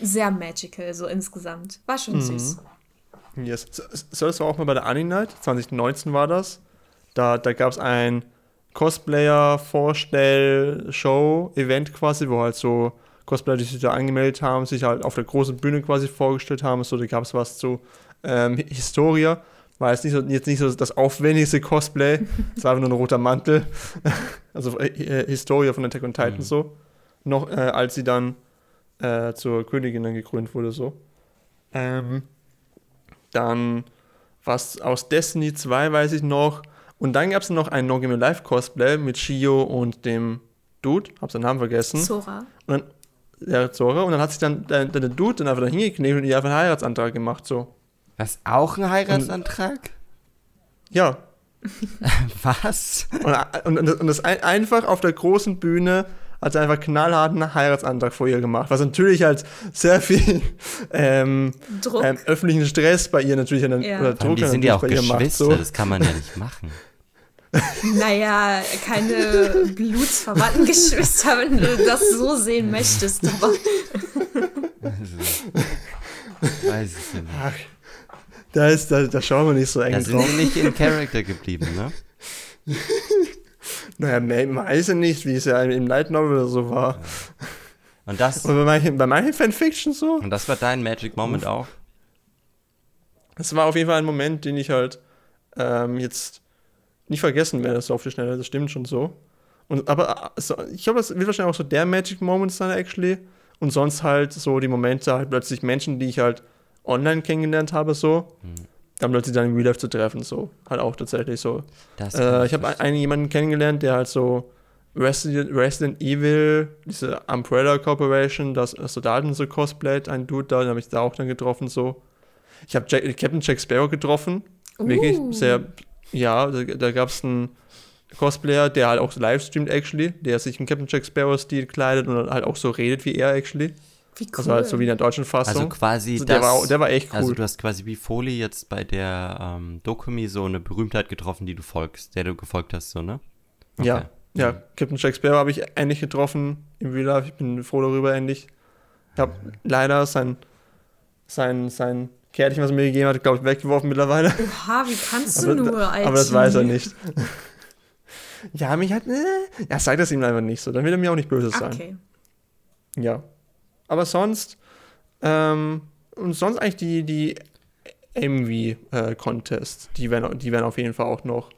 sehr magical, so insgesamt. War schon süß. Yes. So, so das war auch mal bei der Anime-Night, 2019 war das. Da, da gab es ein Cosplayer-Vorstell-Show-Event quasi, wo halt so Cosplayer, die sich da angemeldet haben, sich halt auf der großen Bühne quasi vorgestellt haben. So, da gab es was zu ähm, Historia. War jetzt nicht, so, jetzt nicht so das aufwendigste Cosplay. (laughs) Es war einfach nur ein roter Mantel. (laughs) also äh, äh, Historia von Attack on Titan Mhm. so. Noch äh, als sie dann äh, zur Königin dann gekrönt wurde so. Ähm, dann was aus Destiny 2 weiß ich noch. Und dann gab es noch ein No Game Live Cosplay mit Shio und dem Dude, hab seinen Namen vergessen. Zora. Und dann, ja, Zora. Und dann hat sich dann der, der Dude dann einfach da hingekniet und ihr einfach einen Heiratsantrag gemacht, so. Was? Auch ein Heiratsantrag? Ja. (laughs) Was? Und, und, und das ein, einfach auf der großen Bühne hat er einfach knallharten Heiratsantrag vor ihr gemacht, was natürlich halt sehr viel (laughs) ähm, Druck. ähm, öffentlichen Stress bei ihr natürlich an Ja. oder Druck die sind ja auch ihr macht. Geschwister, So. das kann man ja nicht machen. Naja, keine blutsverwandten (laughs) Geschwister, wenn du das so sehen möchtest. Aber Also, weiß ich nicht. Ach, da, ist, da, da schauen wir nicht so eng Da sind drauf. die nicht in Character geblieben, ne? (laughs) Naja, man weiß ja nicht, wie es ja im Light Novel oder so war. Und das, Und bei manchen, bei manchen Fanfiction so, und das war dein Magic Moment auch? das war auf jeden Fall ein Moment, den ich halt ähm, jetzt nicht vergessen werde, so auf die Schnelle, das stimmt schon so. Und, aber äh, so, ich glaube, das wird wahrscheinlich auch so der Magic Moment sein, actually. Und sonst halt so die Momente, halt plötzlich Menschen, die ich halt online kennengelernt habe, so, dann plötzlich dann im Real Life zu treffen, so. Halt auch tatsächlich so. Äh, ich habe einen jemanden kennengelernt, der halt so Resident, Resident Evil, diese Umbrella Corporation, das Soldaten so cosplayt, ein Dude da, den habe ich da auch dann getroffen, so. Ich habe Captain Jack Sparrow getroffen, wirklich Uh. sehr, ja, da, da gab es einen Cosplayer, der halt auch so livestreamt, actually, der sich im Captain Jack Sparrow-Stil kleidet und halt auch so redet wie er, actually. wie cool. Also halt so wie in der deutschen Fassung. Also quasi Also das, der, war, auch- der war echt cool. Also du hast quasi wie Foley jetzt bei der ähm, Dokumi so eine Berühmtheit getroffen, die du folgst, der du gefolgt hast, so, ne? Ja, Okay. ja. Captain Jack Sparrow habe ich ähnlich getroffen im Real Life. Ich bin froh darüber endlich. Ich habe leider sein, sein, sein Kärtchen, was er mir gegeben hat, glaube ich, weggeworfen mittlerweile. Oha, wie kannst du Aber, nur, Alter? aber das weiß er nicht. (laughs) ja, mich hat. Äh, ja, sag das ihm einfach nicht so. Dann wird er mir auch nicht böse sein. Okay. Ja. Aber sonst. Ähm, und sonst eigentlich die, die AMV-Contests, die, werden, die werden auf jeden Fall auch noch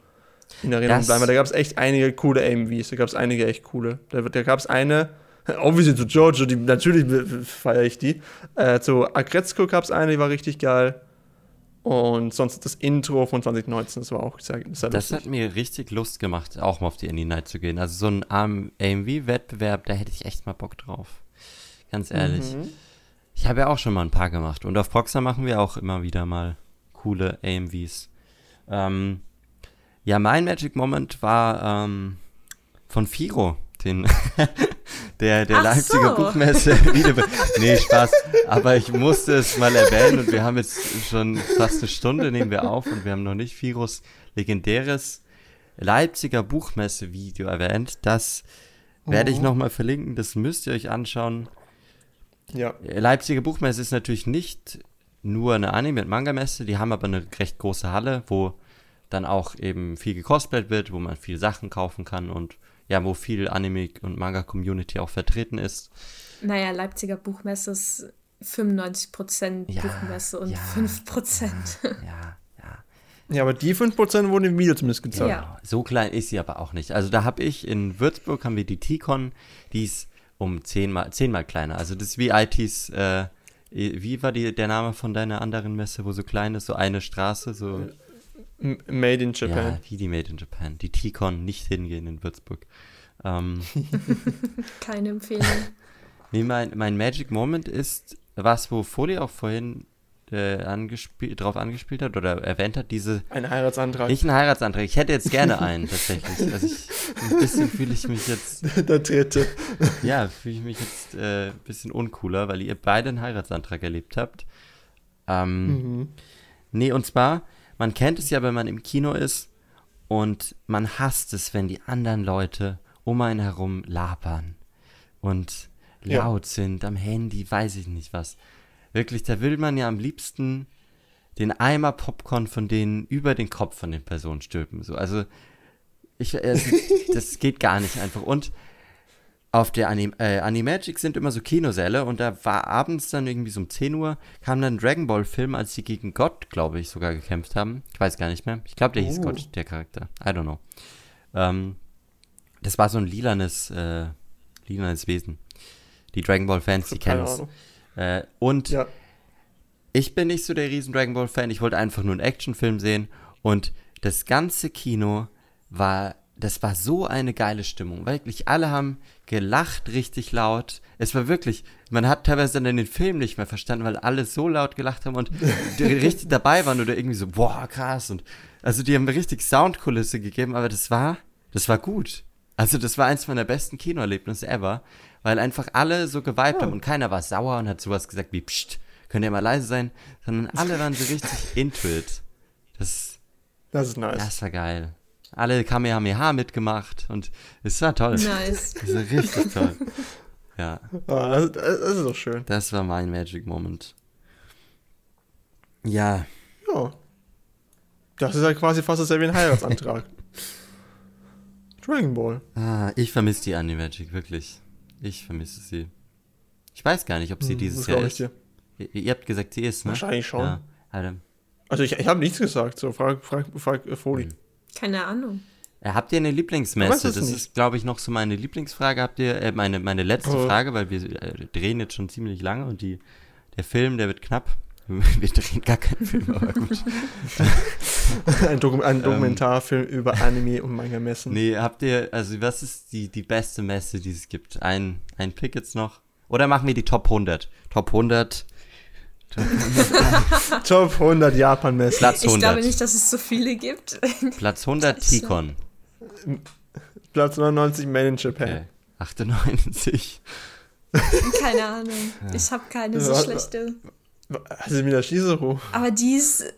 in Erinnerung Das- bleiben. Weil da gab es echt einige coole AMVs. Da gab es einige echt coole. Da, da gab es eine, (laughs) obviously zu Giorgio, die, natürlich feiere ich die. Äh, zu Agretzko gab es eine, die war richtig geil. Und sonst das Intro von 2019, das war auch sehr, sehr Das lustig. hat mir richtig Lust gemacht, auch mal auf die Indie Night zu gehen. Also so ein AMV-Wettbewerb, da hätte ich echt mal Bock drauf. Ganz ehrlich. Mhm. Ich habe ja auch schon mal ein paar gemacht. Und auf Proxer machen wir auch immer wieder mal coole AMVs. Ähm, ja, mein Magic Moment war ähm, von Firo, den (laughs) der, der Ach Leipziger so. Buchmesse. (laughs) Wieder nee, Spaß. Aber ich musste es mal erwähnen und wir haben jetzt schon fast eine Stunde nehmen wir auf und wir haben noch nicht Firos legendäres Leipziger Buchmesse-Video erwähnt. Das werde ich Oh. nochmal verlinken, das müsst ihr euch anschauen. Ja. Leipziger Buchmesse ist natürlich nicht nur eine Anime- und Manga-Messe, die haben aber eine recht große Halle, wo dann auch eben viel gecosplayt wird, wo man viel Sachen kaufen kann und ja, wo viel Anime- und Manga-Community auch vertreten ist. Naja, Leipziger Buchmesse ist 95% Ja, Buchmesse und ja, 5%. Ja, ja. ja, aber die 5% wurden im Video zumindest gezeigt. Ja. So klein ist sie aber auch nicht. Also da habe ich in Würzburg haben wir die T-Con, die ist um zehnmal, zehnmal kleiner. Also das ist wie ITs äh, wie war die, der Name von deiner anderen Messe, wo so klein ist, so eine Straße, so. Made in Japan. Ja, die, die Made in Japan. Die T-Con, nicht hingehen in Würzburg. Ähm, (laughs) Keine Empfehlung. (laughs) Nee, mein, mein Magic Moment ist was, wo Folie auch vorhin äh, angespiel drauf angespielt hat oder erwähnt hat, diese. Ein Heiratsantrag. Nicht ein Heiratsantrag. Ich hätte jetzt gerne einen, tatsächlich. Also ich, ein bisschen fühle ich mich jetzt. (laughs) Der dritte. Ja, fühle ich mich jetzt äh, ein bisschen uncooler, weil ihr beide einen Heiratsantrag erlebt habt. Ähm, mhm. Nee, und zwar, man kennt es ja, wenn man im Kino ist und man hasst es, wenn die anderen Leute um einen herum labern und laut ja. sind am Handy, weiß ich nicht was. Wirklich, da will man ja am liebsten den Eimer Popcorn von denen über den Kopf von den Personen stülpen. So, also ich, äh, das (laughs) geht gar nicht einfach. Und auf der Anim äh, Animagic sind immer so Kinosäle und da war abends dann irgendwie so um 10 Uhr, kam dann ein Dragon Ball Film, als sie gegen Gott, glaube ich, sogar gekämpft haben. Ich weiß gar nicht mehr. Ich glaube, der hieß oh. Gott, der Charakter. I don't know. Ähm, das war so ein lilanes, äh, lilanes Wesen. Die Dragon Ball Fans, die (laughs) kennen es. Äh, und ja. ich bin nicht so der riesen Dragon Ball Fan. Ich wollte einfach nur einen Actionfilm sehen. Und das ganze Kino war, das war so eine geile Stimmung. Wirklich, alle haben gelacht richtig laut. Es war wirklich, man hat teilweise dann den Film nicht mehr verstanden, weil alle so laut gelacht haben und (laughs) richtig dabei waren oder irgendwie so, boah, krass. Und also die haben richtig Soundkulisse gegeben, aber das war, das war gut. Also das war eins meiner besten Kinoerlebnisse ever weil einfach alle so geweibt oh. haben und keiner war sauer und hat sowas gesagt wie, pst, könnt ihr mal leise sein, sondern alle waren so richtig (laughs) into it. Das, das ist nice. Das war geil. Alle Kamehameha mitgemacht und es war toll. Nice. (laughs) Das war richtig toll. Ja. Oh, das, das, ist doch schön. Das war mein Magic Moment. Ja. Ja. Das ist ja quasi fast dasselbe wie ein Heiratsantrag. (laughs) Dragon Ball. Ah, ich vermisse die Animagic, wirklich. Ich vermisse sie. Ich weiß gar nicht, ob sie hm, dieses Jahr ist. Ihr, ihr, habt gesagt, sie ist, ne? Wahrscheinlich schon. Ja, also ich, ich habe nichts gesagt, so frag, frag, frag äh, Foli. Hm. Keine Ahnung. Äh, habt ihr eine Lieblingsmesse? Das nicht. ist, glaube ich, noch so meine Lieblingsfrage. Habt ihr, äh, meine, meine letzte oh. Frage, weil wir äh, drehen jetzt schon ziemlich lange und die, der Film, der wird knapp. (laughs) Wir drehen gar keinen Film, aber gut. (laughs) ein, Dokum ein, ähm, Dokumentarfilm ähm, über Anime und Manga-Messen. Nee, habt ihr, also was ist die, die beste Messe, die es gibt? Ein, ein Pick jetzt noch? Oder machen wir die Top 100? Top 100. Top (laughs) 100 Japan-Messen. Platz 100. Ich glaube nicht, dass es so viele gibt. Platz 100 T-Con. Platz 99 Made in Japan. Okay. 98. Keine Ahnung. Ich habe keine so schlechte. Also der Shizuru. Aber die ist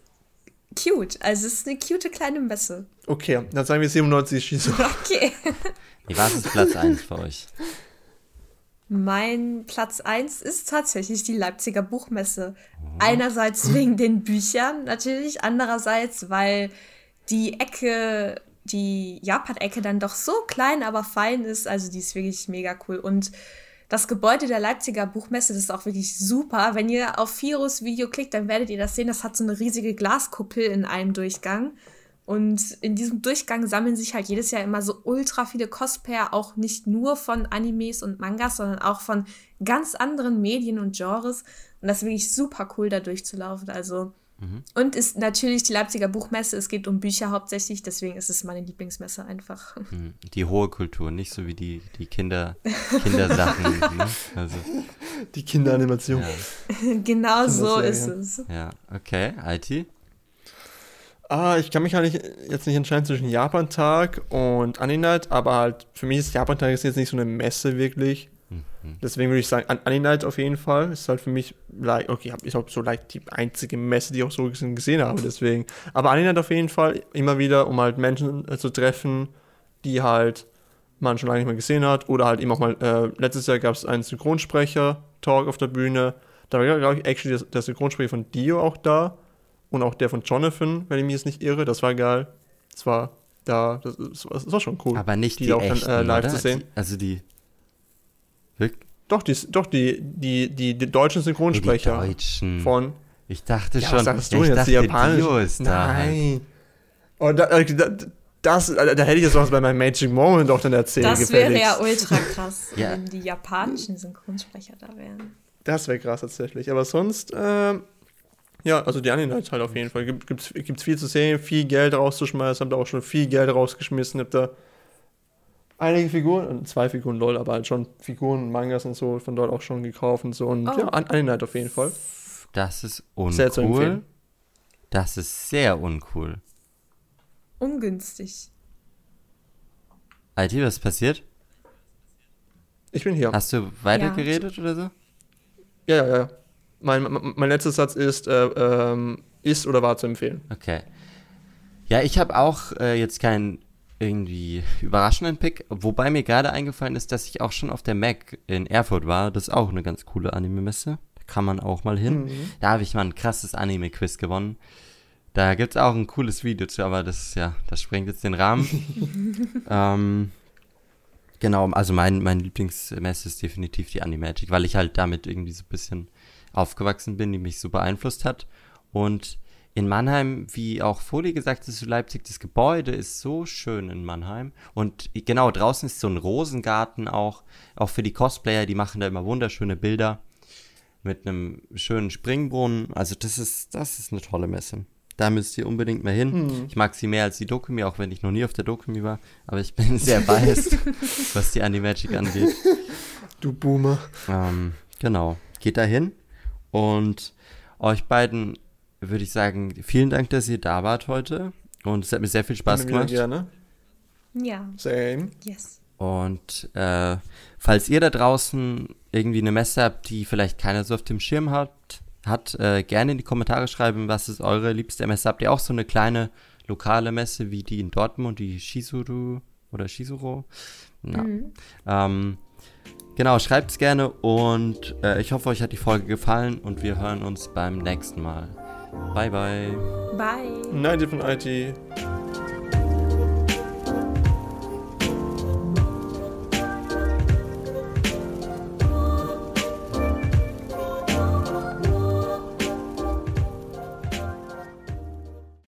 cute. Also es ist eine cute kleine Messe. Okay, dann sagen wir 97 Shizuru. Okay. Wie war es Platz 1 für euch? Mein Platz 1 ist tatsächlich die Leipziger Buchmesse. Oh. Einerseits wegen den Büchern natürlich, andererseits, weil die Ecke, die Japan-Ecke dann doch so klein, aber fein ist. Also die ist wirklich mega cool. Und das Gebäude der Leipziger Buchmesse, das ist auch wirklich super. Wenn ihr auf Virus Video klickt, dann werdet ihr das sehen. Das hat so eine riesige Glaskuppel in einem Durchgang. Und in diesem Durchgang sammeln sich halt jedes Jahr immer so ultra viele Cosplayer, auch nicht nur von Animes und Mangas, sondern auch von ganz anderen Medien und Genres. Und das ist wirklich super cool, da durchzulaufen. Also Mhm. Und ist natürlich die Leipziger Buchmesse. Es geht um Bücher hauptsächlich, deswegen ist es meine Lieblingsmesse einfach. (laughs) Mhm. Die hohe Kultur, nicht so wie die, die Kinder, Kindersachen. (laughs) ne? also. Die Kinderanimation. Ja. genau so ist es. Ja, okay. IT? Ah, ich kann mich halt nicht, jetzt nicht entscheiden zwischen Japan-Tag und Aninight, aber halt für mich ist Japan-Tag jetzt nicht so eine Messe wirklich. Mhm. Deswegen würde ich sagen, Aninight auf jeden Fall. Ist halt für mich, okay, ist auch so leicht die einzige Messe, die ich auch so gesehen habe, deswegen. Aber Aninight auf jeden Fall immer wieder, um halt Menschen äh, zu treffen, die halt man schon lange nicht mehr gesehen hat. Oder halt eben auch mal, äh, letztes Jahr gab es einen Synchronsprecher-Talk auf der Bühne. Da war, glaube ich, actually der, der Synchronsprecher von Dio auch da. Und auch der von Jonathan, wenn ich mich jetzt nicht irre. Das war geil. Das war da, das, das war schon cool. Aber nicht die, die auch echten, dann, äh, live oder? zu sehen. Die, also die doch, die, doch, die, die, die, die deutschen Synchronsprecher. Die Deutschen. Von. Ich dachte ja, schon, was sagst du ich jetzt, dachte, die Japaner. ist da. Nein. Und da, äh, da, das, da hätte ich jetzt was bei meinem Magic Moment auch dann erzählt. Das wäre ja ultra krass, (laughs) ja. wenn die japanischen Synchronsprecher da wären. Das wäre krass tatsächlich. Aber sonst, ähm, ja, also die Anime-Night halt auf jeden Fall. Gibt es gibt's viel zu sehen, viel Geld rauszuschmeißen. Hab da auch schon viel Geld rausgeschmissen. Hab da einige Figuren, zwei Figuren lol, aber halt schon Figuren, Mangas und so von dort auch schon gekauft und so. Und Oh. ja, Anime-Night auf jeden Fall. Das ist Sehr zu uncool. empfehlen. Das ist sehr uncool. Ungünstig. IT, was ist passiert? Ich bin hier. Hast du weitergeredet oder so? Ja, ja, ja. Mein, mein, letzter Satz ist, äh, ähm, ist oder war zu empfehlen. Okay. Ja, ich habe auch äh, jetzt keinen irgendwie überraschenden Pick, wobei mir gerade eingefallen ist, dass ich auch schon auf der Mac in Erfurt war. Das ist auch eine ganz coole Anime-Messe. Da kann man auch mal hin. Mhm. Da habe ich mal ein krasses Anime-Quiz gewonnen. Da gibt es auch ein cooles Video zu, aber das ja, das sprengt jetzt den Rahmen. (laughs) ähm, genau, also mein, mein Lieblingsmesse ist definitiv die Animagic, weil ich halt damit irgendwie so ein bisschen aufgewachsen bin, die mich so beeinflusst hat. Und in Mannheim, wie auch Foli gesagt hat zu Leipzig, das Gebäude ist so schön in Mannheim. Und genau, draußen ist so ein Rosengarten auch, auch für die Cosplayer, die machen da immer wunderschöne Bilder mit einem schönen Springbrunnen. Also das ist, das ist eine tolle Messe. Da müsst ihr unbedingt mal hin. Mhm. Ich mag sie mehr als die Dokumi, auch wenn ich noch nie auf der Dokumi war. Aber ich bin sehr biased, (laughs) was die Animagic angeht. Du Boomer. Ähm, genau. Geht da hin. Und euch beiden würde ich sagen, vielen Dank, dass ihr da wart heute. Und es hat mir sehr viel Spaß gemacht. Gerne. Ja, Same. yes. Und äh, falls ihr da draußen irgendwie eine Messe habt, die vielleicht keiner so auf dem Schirm hat, hat äh, gerne in die Kommentare schreiben, was ist eure liebste Messe. Habt ihr auch so eine kleine lokale Messe wie die in Dortmund, die Shizuru oder Shizuro? Ja. Mhm. Ähm, genau, schreibt's gerne und äh, ich hoffe, euch hat die Folge gefallen und wir hören uns beim nächsten Mal. Bye, bye. Bye. Night von IT.